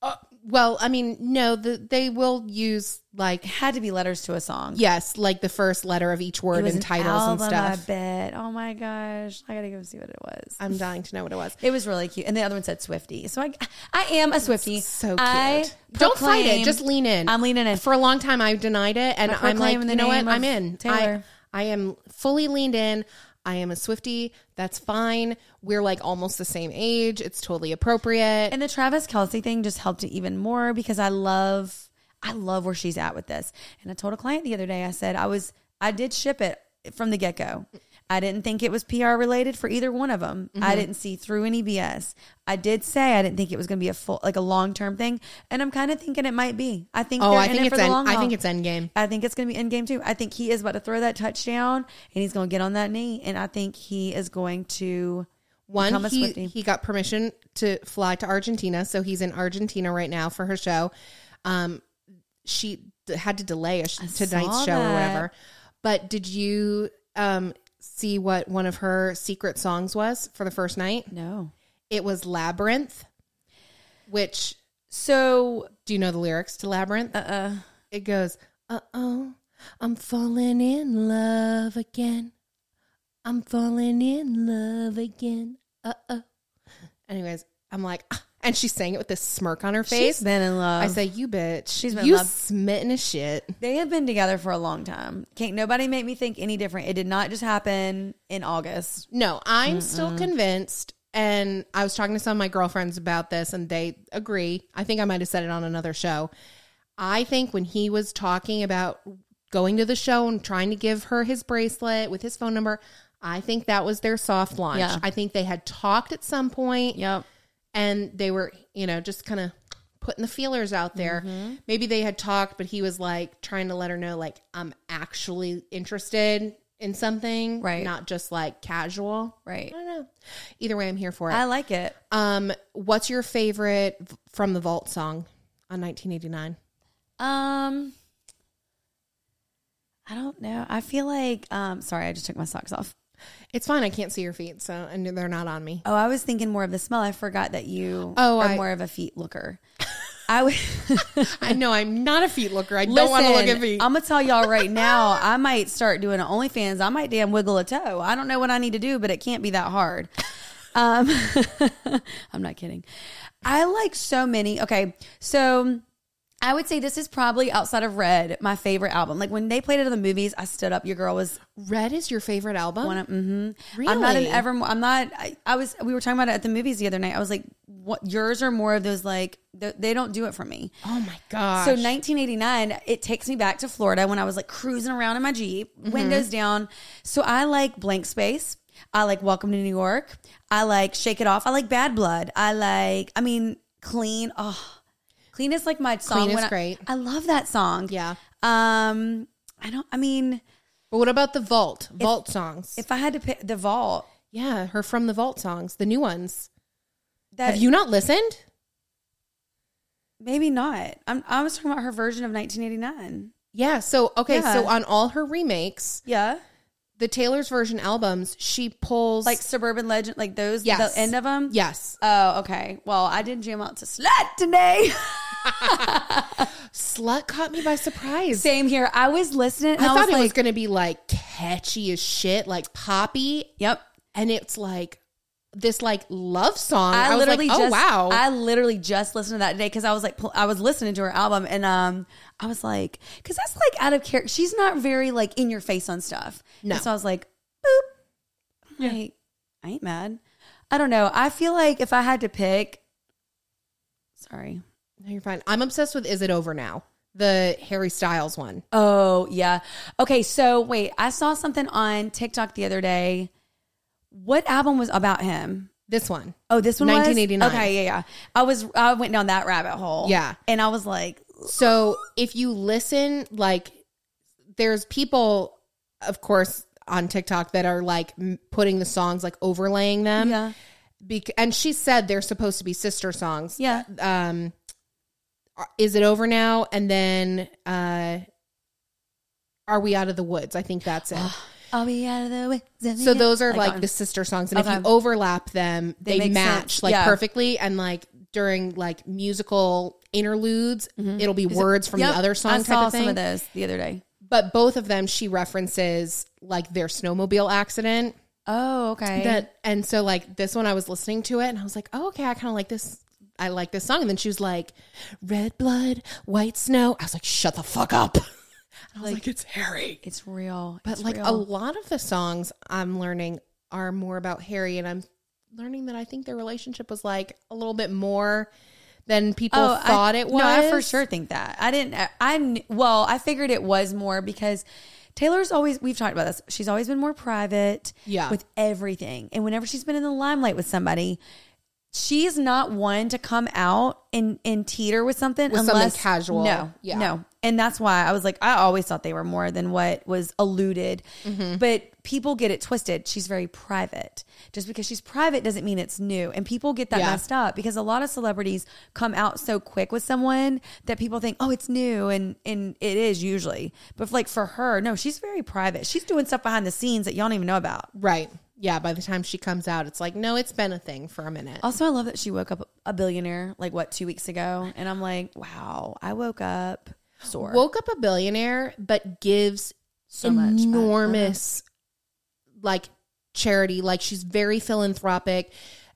Uh, well, I mean, no, the, they will use like It had to be letters to a song. yes, like the first letter of each word and an titles album, and I stuff. bet. Oh my gosh, I gotta go see what it was. I'm dying to know what it was. It was really cute, and the other one said Swifty. So I, I am a Swifty. So cute. I Don't fight it. Just lean in. I'm leaning in. For a long time, I denied it, and I I'm like, you know what? I'm in. Taylor. I, I am fully leaned in. I am a Swifty. That's fine. We're like almost the same age. It's totally appropriate. And the Travis Kelce thing just helped it even more because I love, I love where she's at with this. And I told a client the other day, I said I was, I did ship it from the get go. I didn't think it was PR related for either one of them. Mm-hmm. I didn't see through any BS. I did say I didn't think it was going to be a full, like a long term thing, and I'm kind of thinking it might be. I think. oh, I in think it it's end. long I think it's end game. I think it's going to be end game too. I think he is about to throw that touchdown, and he's going to get on that knee, and I think he is going to. One, he, he got permission to fly to Argentina, so he's in Argentina right now for her show. Um, she d- had to delay a sh- tonight's show or whatever. But did you um see what one of her secret songs was for the first night? No. It was Labyrinth, which So, do you know the lyrics to Labyrinth? uh, uh It goes, "Uh oh, I'm falling in love again. I'm falling in love again. Uh oh." Anyways, I'm like, "Ah," and she sang it with this smirk on her face. she's been in love. I say, "You bitch, She's been in you love. smitten as shit." They have been together for a long time. Can't nobody make me think any different. It did not just happen in August. No, I'm still convinced. And I was talking to some of my girlfriends about this, and they agree. I think I might have said it on another show. I think when he was talking about going to the show and trying to give her his bracelet with his phone number, I think that was their soft launch. Yeah. I think they had talked at some point Yep. And they were, you know, just kind of putting the feelers out there. Mm-hmm. Maybe they had talked, but he was like trying to let her know, like, I'm actually interested in something, Right. Not just like casual. Right. I don't know. Either way, I'm here for it. I like it. um, what's your favorite from the Vault song on 1989? Um, I don't know. I feel like, um, sorry, I just took my socks off. It's fine. I can't see your feet, so and they're not on me. Oh, I was thinking more of the smell. I forgot that you Oh, are I- more of a feet looker. I would. I know I'm not a feet looker. I don't want to look at feet. I'm gonna tell y'all right now. I might start doing an OnlyFans. I might damn wiggle a toe. I don't know what I need to do, but it can't be that hard. Um, I'm not kidding. I like so many. Okay, so I would say this is probably outside of Red my favorite album. Like when they played it in the movies, I stood up. Your girl was Red is your favorite album? one of. Mm-hmm. I'm not an Really? ever. I'm not. I, I was. We were talking about it at the movies the other night. I was like, what? Yours are more of those like th- they don't do it for me. oh my god. So 1989, it takes me back to Florida when I was like cruising around in my Jeep, Mm-hmm. windows down. So I like Blank Space. I like Welcome to New York. I like Shake It Off. I like Bad Blood. I like, I mean, Clean. Oh, Clean is like my song. Clean is I- great. I love that song. Yeah. Um, I don't, I mean, But what about the Vault? Vault songs. if I had to pick the vault, yeah, her from the Vault songs, the new ones. that Have you not listened? maybe not. I'm, I was talking about her version of 1989. Yeah. So okay, Yeah. so on all her remakes, Yeah. the Taylor's version albums, she pulls Like Suburban Legend, like those, Yes. the end of them. yes, Oh, okay. Well, I didn't jam out to Slut today. Slut caught me by surprise. Same here. I was listening. And I I, thought was it like, was going to be like catchy as shit, like poppy, "Yep." and it's like this like love song. I, I, was literally like, oh just, wow, I literally just listened to that today because I was like, I was listening to her album, and um, I was like, because that's like out of character. She's not very like in your face on stuff. No. And so I was like, boop. I'm like, I ain't mad. I don't know. I feel like if I had to pick, sorry. No, you're fine. I'm obsessed with "Is It Over Now," the Harry Styles one. Oh, yeah. Okay, so wait, I saw something on TikTok the other day. What album was about him? This one, Oh, this one was? 1989. Okay, yeah, yeah. I was I went down that rabbit hole. Yeah. And I was like, So if you listen, like, there's people, of course, on TikTok that are like putting the songs, like overlaying them. yeah. Bec- and she said they're supposed to be sister songs. Yeah. Um, is it over now? And then, uh, are we out of the woods? I think that's it. I'll be out of the way. So those are like, on- the sister songs, and if you overlap them, They they, match sense. like Yeah. perfectly. And like during like musical interludes, it'll be words from Yep, the other song I type saw of thing. some of those the other day. But both of them, she references like their snowmobile accident. Oh, okay. That and so like this one, I was listening to it and I was like, oh okay, I kind of like this. I like this song. And then she was like, "Red blood, white snow." I was like, "Shut the fuck up." I was like, "It's Harry." it's real. But It's like a lot of the songs I'm learning are more about Harry, and I'm learning that I think their relationship was like a little bit more than people Oh, I- thought it was. No, I for sure think that. I didn't. I, I kn- well, I figured it was more because Taylor's always. We've talked about this. She's always been more private. Yeah. With everything, and whenever she's been in the limelight with somebody, she's not one to come out and and teeter with something With something casual. No, Yeah. no, and that's why I was like, I always thought they were more than what was alluded. Mm-hmm. But people get it twisted. She's very private. Just because she's private doesn't mean it's new, and people get that Yeah. messed up because a lot of celebrities come out so quick with someone that people think, oh, it's new, and and it is usually. But like for her, no, she's very private. She's doing stuff behind the scenes that y'all don't even know about. right. Yeah. By the time she comes out, it's like, no, it's been a thing for a minute. Also, I love that she woke up a billionaire like what two weeks ago, and I'm like, wow, I woke up sore. woke up a billionaire but gives So much enormous like charity like she's very philanthropic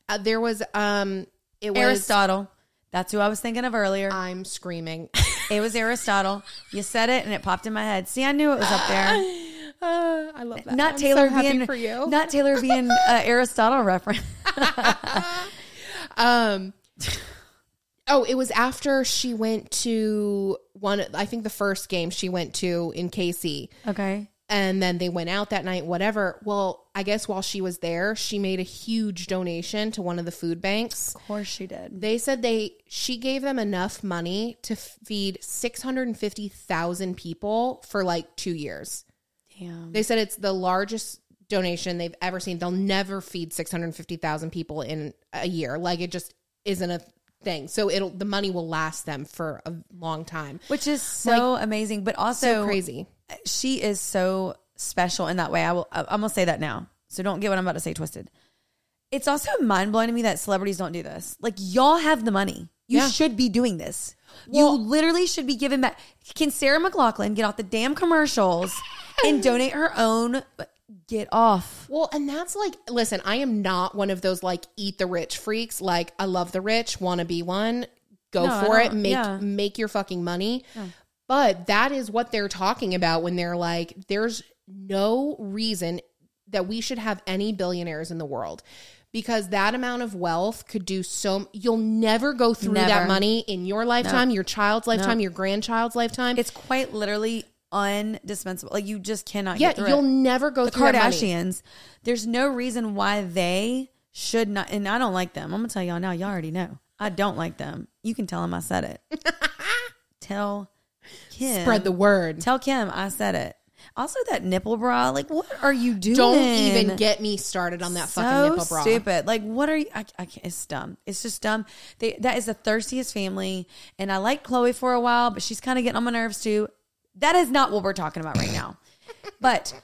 uh, there was um it was Aristotle. That's who I was thinking of earlier. i'm screaming It was Aristotle. You said it, and it popped in my head. See, I knew it was up there. Uh, i love that Not I'm Taylor so being for you Not Taylor being uh, Aristotle reference. um oh it was after she went to one i think the first game she went to in KC Okay. and then they went out that night whatever well i guess while she was there she made a huge donation to one of the food banks Of course she did. They said they she gave them enough money to feed 650,000 people for like 2 years. Damn. They said it's the largest donation they've ever seen. They'll never feed 650,000 people in a year. Like it just isn't a thing. So it'll the money will last them for a long time. Which is so amazing, but also So crazy. she is so special in that way. I will. I'm gonna say that now. So don't get what I'm about to say twisted. It's also mind blowing to me that celebrities don't do this. Like y'all have the money. You Yeah. should be doing this. Well- you literally should be giving back. Can Sarah McLachlan get off the damn commercials and donate her own Get off. Well, and that's like, listen, I am not one of those like eat the rich freaks. Like, I love the rich, want to be one. Go No, for it. Make yeah. make your fucking money. But that is what they're talking about when they're like, there's no reason that we should have any billionaires in the world. Because that amount of wealth could do so. You'll never go through that money in your lifetime, your child's lifetime, your grandchild's lifetime. It's quite literally undispensable. Like you just cannot yeah, you'll it. never go the through. Kardashians, there's no reason why they should not. And I don't like them. I'm gonna tell y'all now. Y'all already know. I don't like them. You can tell them I said it. tell Kim. Spread the word. Tell Kim I said it. Also, that nipple bra. Like, what are you doing? Don't even get me started on that fucking nipple bra. Stupid. Like, what are you? I, I can't, it's dumb. It's just dumb. They, that is the thirstiest family, and I liked Khloé for a while, but she's kind of getting on my nerves too. That is not what we're talking about right now. but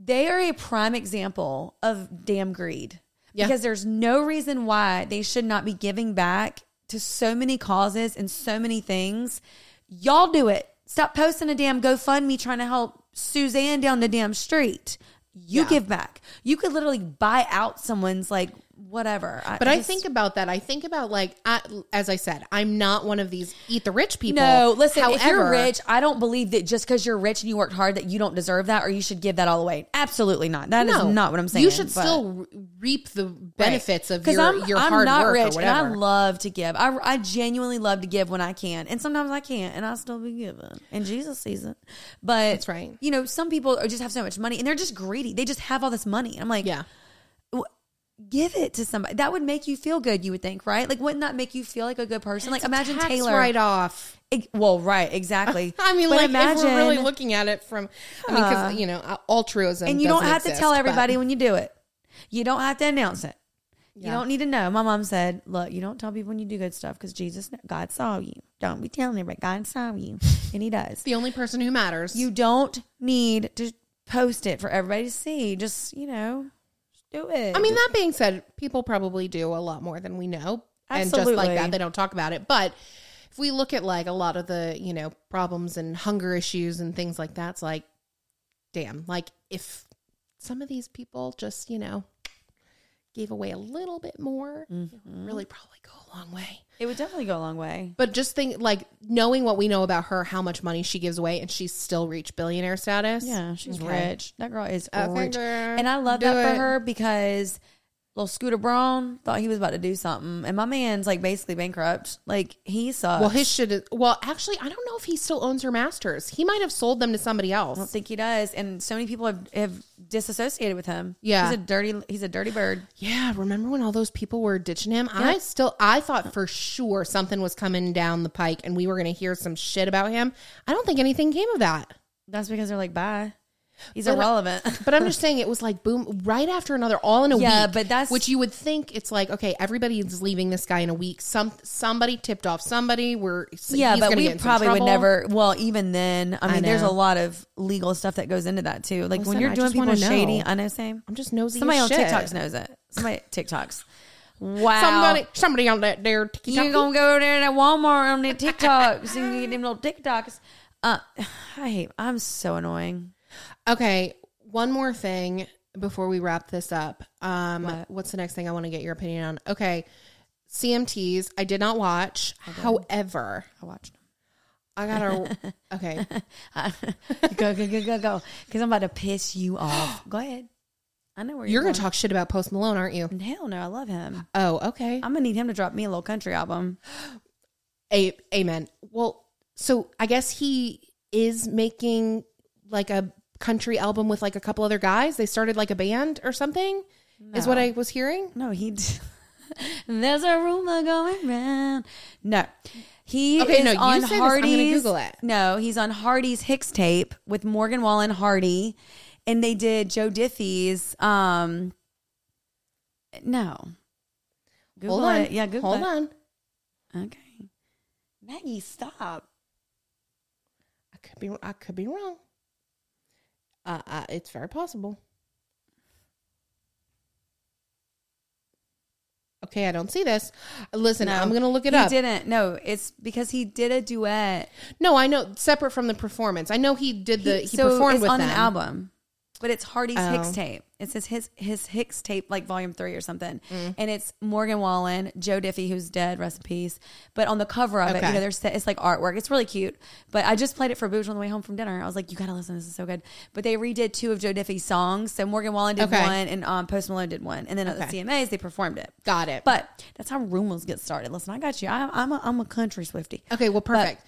they are a prime example of damn greed Yeah. because there's no reason why they should not be giving back to so many causes and so many things. Y'all do it. Stop posting a damn GoFundMe trying to help Suzanne down the damn street. You Yeah. give back. You could literally buy out someone's like whatever. But I just- think about that. I think about like, I, as I said, I'm not one of these eat the rich people. no. Listen, if you're However- rich, I don't believe that just because you're rich and you worked hard that you don't deserve that or you should give that all away. Absolutely not. That is no, not what I'm saying. You should but- still reap the benefits of your, I'm, your I'm hard not work rich or and whatever. I love to give. I, I genuinely love to give when I can, and sometimes I can't, and I'll still be giving. And Jesus sees it. But That's right. You know, some people just have so much money and they're just greedy. They just have all this money. I'm like, yeah. Give it to somebody. That would make you feel good. You would think, right? Like, wouldn't that make you feel like a good person? like, imagine Taylor. right off. Ex- well, right, exactly. I mean, But like imagine, if we're really looking at it from, I mean, because you know, uh, altruism, and you don't have to exist, tell but- everybody when you do it. You don't have to announce it. You don't need to know. My mom said, "Look, you don't tell people when you do good stuff because Jesus, God saw you. Don't be telling everybody. God saw you, and He does. the only person who matters. You don't need to post it for everybody to see. Just you know, do it. I mean, that being said, people probably do a lot more than we know. And just like that, they don't talk about it. But if we look at like a lot of the, you know, problems and hunger issues and things like that, it's like, damn, like if some of these people just, you know, gave away a little bit more, Mm-hmm. would really probably go a long way. it would definitely go a long way. But just think like knowing what we know about her, how much money she gives away, and she's still reached billionaire status. Yeah, she's Okay. rich. That girl is Okay, rich, girl. and I love Do that it. for her because little Scooter Braun thought he was about to do something, and my man's like basically bankrupt. Like he sucks. Well, his shit is. Well, actually, I don't know if he still owns her masters. He might have sold them to somebody else. I don't think he does, and so many people have, have disassociated with him. Yeah. he's a dirty. He's a dirty bird. Yeah, remember when all those people were ditching him? I still I thought for sure something was coming down the pike and we were going to hear some shit about him. I don't think anything came of that. That's because they're like, bye. He's But- irrelevant. But I'm just saying it was like boom right after another all in a Yeah, week. but that's- which you would think it's like okay, everybody's leaving this guy in a week. Some somebody tipped off somebody. We're yeah, but we probably would never. Well, even then, I mean, there's a lot of legal stuff that goes into that too. Like Listen, when you're doing people shady. I know. Same. I'm just nosy. Somebody on shit. TikToks knows it. Somebody TikToks. Wow. Somebody somebody on that there TikTok. You're gonna go there to Walmart on the TikToks and get them little TikToks. Uh, I hate. I'm so annoying. Okay, one more thing before we wrap this up. Um, What? what's the next thing I want to get your opinion on? Okay, CMTs. I did not watch. However, I watched I gotta. okay, go go go go go. Because I'm about to piss you off. Go ahead. I know where you're you're, gonna going. talk shit about Post Malone, aren't you? Hell no, I love him. Oh, okay. I'm gonna need him to drop me a little country album. A- amen. Well, so I guess he is making like a country album with like a couple other guys. They started like a band or something. Is what I was hearing. No, he. d- There's a rumor going round. No, he Okay, is no, you on say this, I'm Hardy's. gonna Google it. No, he's on Hardy's Hixtape with Morgan Wallen Hardy, and they did Joe Diffie's. Um, no, Google Hold on. it. Yeah, Google Hold it. on. Okay, Maggie, stop. I could be. I could be wrong. Uh, uh, it's very possible. Okay, I don't see this. Listen, No, I'm going to look it he up. didn't. No, it's because he did a duet. No, I know separate from the performance. I know he did the he, so performed it's with on them. an album. But it's Hardy's Oh. Hixtape. It says his his Hixtape, like volume three or something, Mm. and it's Morgan Wallen, Joe Diffie, who's dead, rest in peace. But on the cover of it, you know, there's it's like artwork. It's really cute. But I just played it for Booge on the way home from dinner. I was like, you gotta listen. This is so good. But they redid two of Joe Diffie's songs. So Morgan Wallen did Okay. one, and um, Post Malone did one, and then at the CMAs they performed it. Got it. But that's how rumors get started. Listen, I got you. I, I'm a I'm a country Swifty. Okay, well, perfect.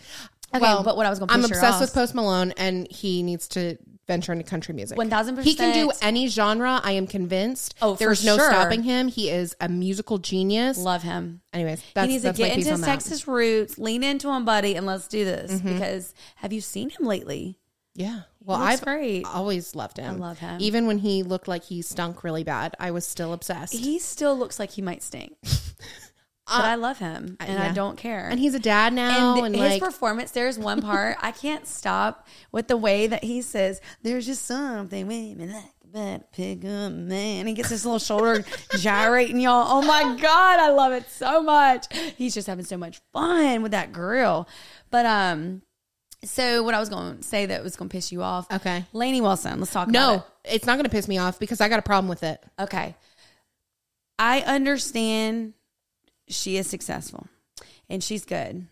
okay, well, but what I was gonna I'm obsessed ass- with Post Malone, and he needs to venture into country music. 1000%. He can do any genre. I am convinced. Oh, for there's no sure. stopping him. He is a musical genius. Love him. Anyways, that's, he needs that's to get into his. Texas roots, lean into him, buddy, and let's do this. Mm-hmm. Because have you seen him lately? Yeah. Well, I've great. always loved him. I love him. Even when he looked like he stunk really bad, I was still obsessed. He still looks like he might stink, but I love him and I Uh, don't care. and he's a dad now, and and, his like performance, there's one part I can't stop with the way that he says, "There's just something women like about pick up man." He gets his little shoulder gyrating, y'all. Oh my god, I love it so much. He's just having so much fun with that grill. But um, so what I was going to say that was going to piss you off, okay. Lainey Wilson. Let's talk. about it. No, it's not going to piss me off because I got a problem with it. Okay. I understand she is successful and she's good.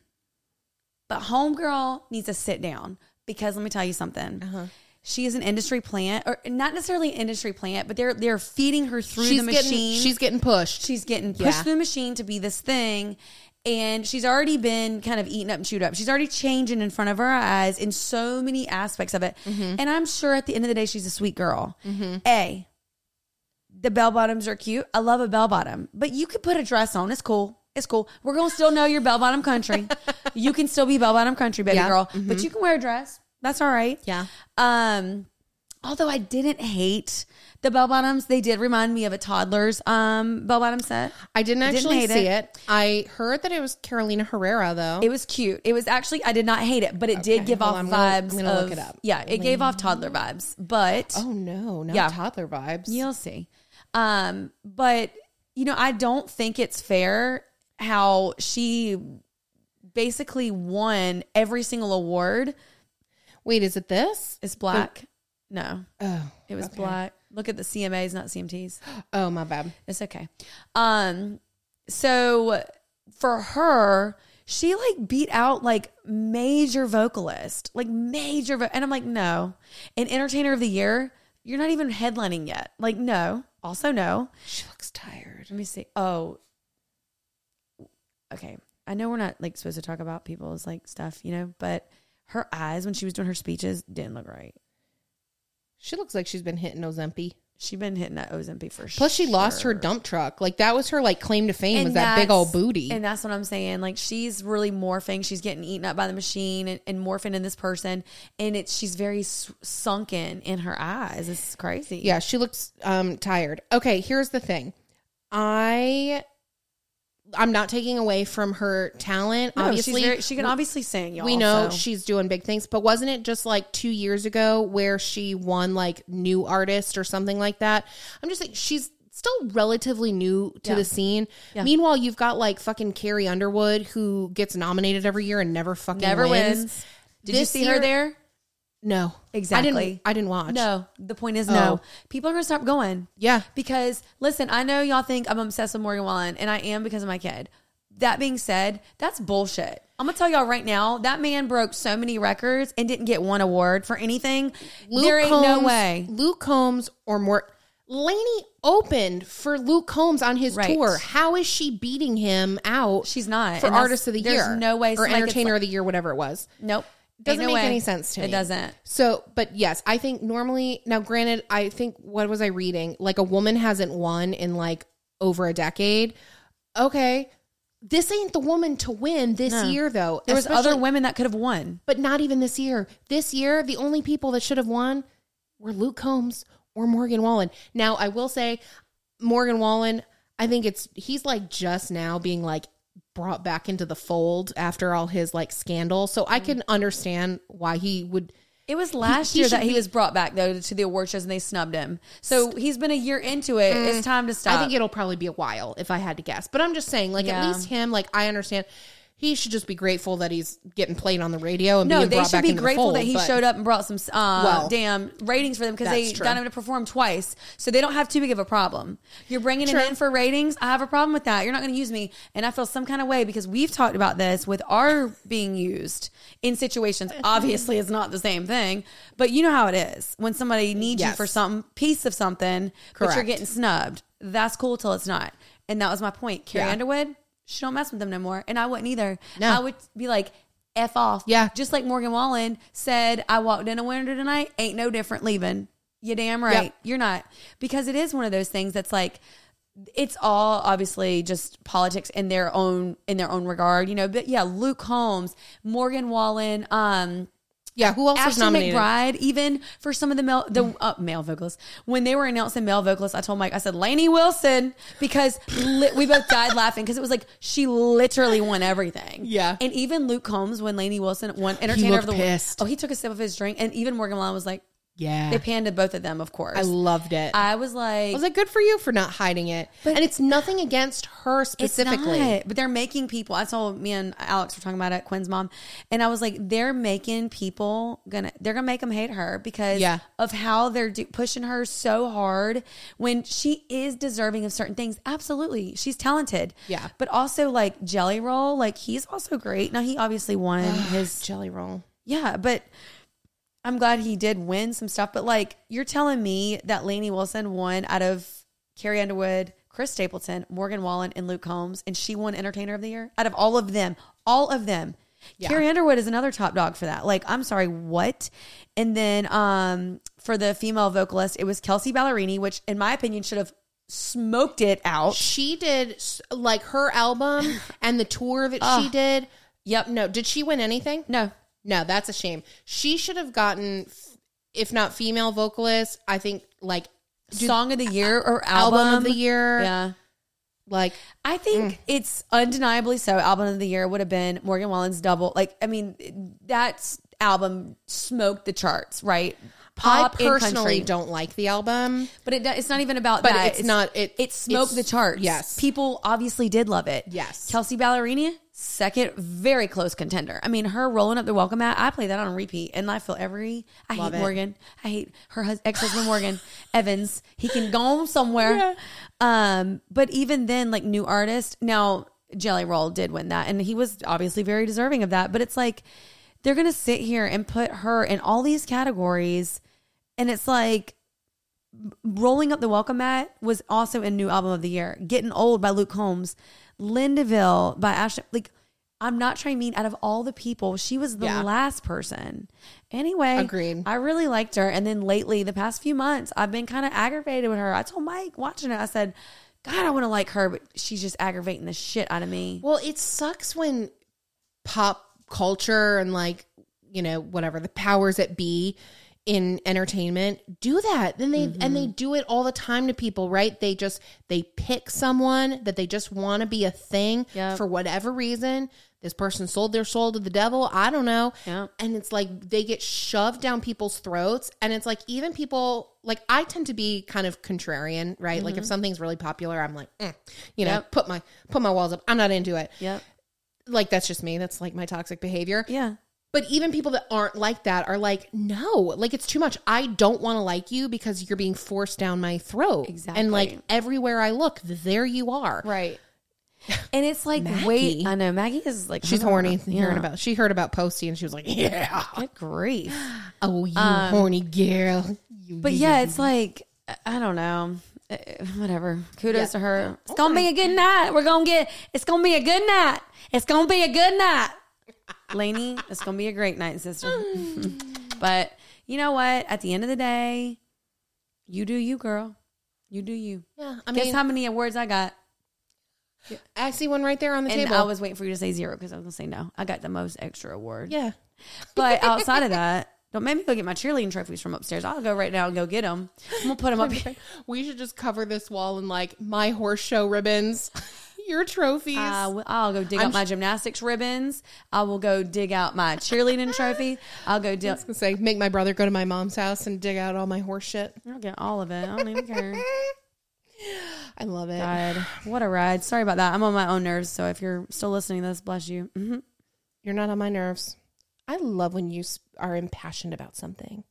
But homegirl needs to sit down because let me tell you something. Uh-huh. She is an industry plant, or not necessarily an industry plant, but they're they're feeding her through She's the getting machine. she's getting pushed. she's getting pushed Yeah. through the machine to be this thing. And she's already been kind of eaten up and chewed up. She's already changing in front of our eyes in so many aspects of it. Mm-hmm. And I'm sure at the end of the day, she's a sweet girl. A, the bell bottoms are cute. I love a bell bottom, but you could put a dress on. It's cool. It's cool. We're gonna still know you're bell bottom country. you can still be bell bottom country, baby Yeah. girl. But you can wear a dress. That's all right. Yeah. Um, although I didn't hate the bell bottoms, they did remind me of a toddler's um bell bottom set. I didn't i Didn't actually hate see it. it. I heard that it was Carolina Herrera though. It was cute. It was actually I did not hate it, but it did give off on, I'm gonna- vibes. I'm gonna look it up. Yeah, it gave off toddler vibes, but oh no, not Yeah. toddler vibes. You'll see. Um, but you know, I don't think it's fair how she basically won every single award. Wait, is it this? It's black. No, Oh, it was okay. black. Look at the CMAs, not CMTs. Oh, my bad. It's okay. Um, so for her, she like beat out like major vocalist, like major, vo- and I'm like, no, an entertainer of the year. You're not even headlining yet. Like, no. Also, no. She looks tired. Let me see. Oh, okay. I know we're not like supposed to talk about people's like stuff, you know, but her eyes when she was doing her speeches didn't look right. She looks like she's been hitting Ozempi. She been hitting that Ozempic for sure. Plus, she lost her dump truck. Like that was her like claim to fame was that big old booty. And that's what I'm saying. Like she's really morphing. She's getting eaten up by the machine and, and morphing in this person. And it's she's very s- sunken in her eyes. It's crazy. yeah, she looks um tired. Okay, here's the thing. I I'm not taking away from her talent. No, Obviously, very, she can obviously sing. Y'all, we know so. she's doing big things, but wasn't it just like two years ago where she won like new artist or something like that? I'm just like she's still relatively new to Yeah. the scene. Yeah. Meanwhile, you've got like fucking Carrie Underwood who gets nominated every year and never fucking never wins. wins. Did you This see her there? No, I Exactly. didn't. I didn't watch. No. The point is oh. no. Oh. People are gonna stop going. Yeah. Because listen, I know y'all think I'm obsessed with Morgan Wallen, and I am because of my kid. That being said, that's bullshit. I'm gonna tell y'all right now, that man broke so many records and didn't get one award for anything. there ain't no way. Luke Combs or more. Lainey opened for Luke Combs on his Right. tour. How is she beating him out? She's not. for And artist of the year? there's no way- or like, entertainer like- of the year, whatever it was. Nope. Doesn't make way. any sense to me. It doesn't. So, but yes, I think normally now, granted, I think what was I reading? Like a woman hasn't won in like over a decade. Okay, this ain't the woman to win this No. year, though. There was other women that could have won. but not even this year. This year, the only people that should have won were Luke Combs or Morgan Wallen. Now, I will say, Morgan Wallen, I think it's he's like just now being like brought back into the fold after all his like scandal. So I can understand why he would. It was last he year should that he be- was brought back though to the award shows and they snubbed him. So he's been a year into it. Mm. It's time to stop. I think it'll probably be a while if I had to guess. But I'm just saying, like Yeah. at least him, like I understand. He should just be grateful that he's getting played on the radio and No, they should be grateful fold, that he showed up and brought some uh, Well, damn ratings for them because they true. got him to perform twice, so they don't have too big of a problem. You're bringing True. him in for ratings. I have a problem with that. You're not going to use me, and I feel some kind of way because we've talked about this with our being used in situations. Obviously, it's not the same thing, but you know how it is when somebody needs you for some piece of something, but you're getting snubbed. That's cool till it's not, and that was my point. Carrie Yeah. Underwood, she don't mess with them no more, and I wouldn't either. No. I would be like. F off. Yeah. Just like Morgan Wallen said, I walked in a winter tonight, ain't no different leaving. You damn right. Yep. You're not. Because it is one of those things that's like it's all obviously just politics in their own in their own regard, you know. But yeah, Luke Combs, Morgan Wallen, um, Yeah, who else was Ashley nominated? McBride, even for some of the male the uh, male vocalists. When they were announcing male vocalists, I told Mike, I said Lainey Wilson because li- we both died laughing because it was like she literally won everything. Yeah. and even Luke Combs when Lainey Wilson won Entertainer of the pissed. Oh, he took a sip of his drink, and even Morgan Wallen was like, Yeah, they panned to both of them, of course. I loved it. I, I was like, was like, good for you for not hiding it. and it's nothing against her specifically. Not, but they're making people. I saw me and Alex were talking about it, Quinn's mom, and I was like, they're making people gonna they're gonna make them hate her because Yeah. of how they're do, pushing her so hard when she is deserving of certain things. Absolutely, she's talented. Yeah. but also like Jelly Roll, like he's also great. Now he obviously won his Jelly roll. yeah, but. I'm glad he did win some stuff, but like you're telling me that Lainey Wilson won out of Carrie Underwood, Chris Stapleton, Morgan Wallen, and Luke Combs, and she won Entertainer of the Year out of all of them, all of them. Yeah. Carrie Underwood is another top dog for that. Like, I'm sorry, what? And then um for the female vocalist, it was Kelsea Ballerini, which in my opinion should have smoked it out. She did like her album and the tour that she did. Yep. No, did she win anything? No. No, that's a shame. She should have gotten, if not female vocalist, I think like Song of the year or album, album, of the year. Yeah. Like I Mm. think it's undeniably so. Album of the year would have been Morgan Wallen's double. Like, I mean, that album smoked the charts, right? Pop I personally country. don't like the album. but it, it's not even about But that. it's not- it- it smoked it's- the charts. yes. people obviously did love it. Yes. Kelsey Ballerini, second, very close contender. I mean, her rolling up the welcome mat. I play that on repeat, and I feel every. I Love hate it. Morgan. I hate her hus- ex-husband Morgan Evans. He can go somewhere. Um, but even then, like new artist now, Jelly Roll did win that, and he was obviously very deserving of that. But it's like they're gonna sit here and put her in all these categories, and it's like rolling up the welcome mat was also in new album of the year. Getting old by Luke Combs, Lindeville by Ashley. Like I'm not trying to mean out of all the people, she was the Yeah. last person. Anyway, Agreed. I really liked her, and then lately, the past few months, I've been kind of aggravated with her. I told Mike watching it, I said, "God, I want to like her, but she's just aggravating the shit out of me." Well, it sucks when pop culture and like, you know, whatever the powers that be in entertainment do that. Then they and Mm-hmm. they do it all the time to people, right? They just they pick someone that they just want to be a thing Yep. for whatever reason. This person sold their soul to the devil. I don't know. Yep. And it's like they get shoved down people's throats. And it's like even people like I tend to be kind of contrarian, right? Like if something's really popular, I'm like, mm, you know, Mm-hmm. Yep. put my put my walls up. I'm not into it Yep. like that's just me that's like my toxic behavior Yeah. but even people that aren't like that are like no like it's too much i don't want to like you because you're being forced down my throat Exactly. and like everywhere i look there you are Right. And it's like, Maggie. wait, I know Maggie is like she's horny know. hearing about she heard about posty and she was like yeah Good grief. oh you um, horny girl You- But yeah, it's like I don't know. Uh, Whatever. Kudos to her. It's gonna be a good night. We're gonna get. It's gonna be a good night. It's gonna be a good night. Lainey, it's gonna be a great night, sister. Mm. but you know what? At the end of the day, you do you, girl. You do you. yeah i Guess mean how many awards I got? I see one right there on the And table I was waiting for you to say zero because I was gonna say no. I got the most extra award. yeah But outside of that, don't make me go get my cheerleading trophies from upstairs. I'll go right now and go get them. I'm gonna put them up here. we should just cover this wall in like my horse show ribbons your trophies will- I'll go dig out my gymnastics ribbons. I will go dig out my cheerleading trophy. I'll go dig. I was gonna say, make my brother go to my mom's house and dig out all my horse shit. I'll get all of it. I don't even care. I love it. God, what a ride. Sorry about that. I'm on my own nerves. So if you're still listening to this, bless you. hmm You're not on my nerves. I love when you are impassioned about something.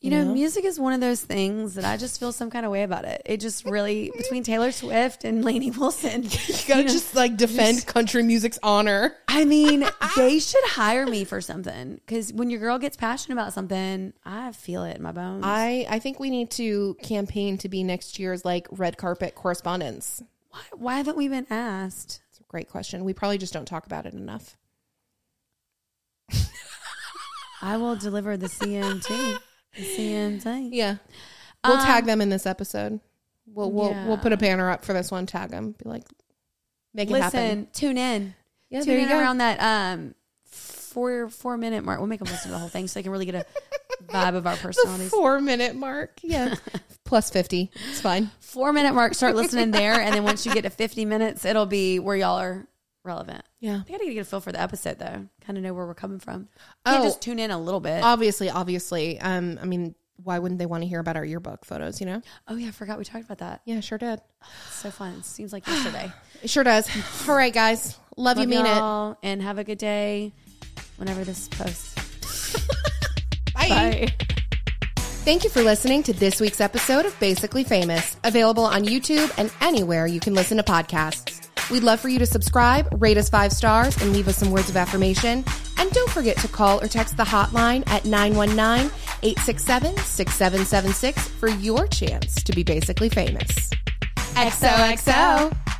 You know, music is one of those things that I just feel some kind of way about it. It just really, between Taylor Swift and Lainey Wilson, You gotta just like defend country music's honor. I mean, they should hire me for something because when your girl gets passionate about something, I feel it in my bones. I, I think we need to campaign to be next year's like red carpet correspondence. why, why haven't we been asked? It's a great question. We probably just don't talk about it enough. I will deliver the CMT. The. Yeah. We'll tag them in this episode. We'll we'll yeah. we'll put a banner up for this one. Tag them. Be like, make it Listen, happen. tune in. Yeah, tune there you in go. around that um four four minute mark. We'll make them listen to the whole thing so they can really get a vibe of our The personalities. four minute mark. Yeah. Plus fifty. It's fine. Four minute mark. Start listening there, and then once you get to fifty minutes, it'll be where y'all are relevant. Yeah. I gotta get a feel for the episode though. Kind of know where we're coming from. Can't Oh. just tune in a little bit. Obviously, obviously. Um, I mean, why wouldn't they want to hear about our yearbook photos, you know? oh yeah, I forgot we talked about that. Yeah, sure did. So fun. Seems like yesterday. It sure does. All right, guys. Love, you, mean it. and have a good day. Whenever this posts. Bye. Bye. Thank you for listening to this week's episode of Basically Famous, available on YouTube and anywhere you can listen to podcasts. We'd love for you to subscribe, rate us five stars, and leave us some words of affirmation. And don't forget to call or text the hotline at 919 867 6776 for your chance to be basically famous. XOXO.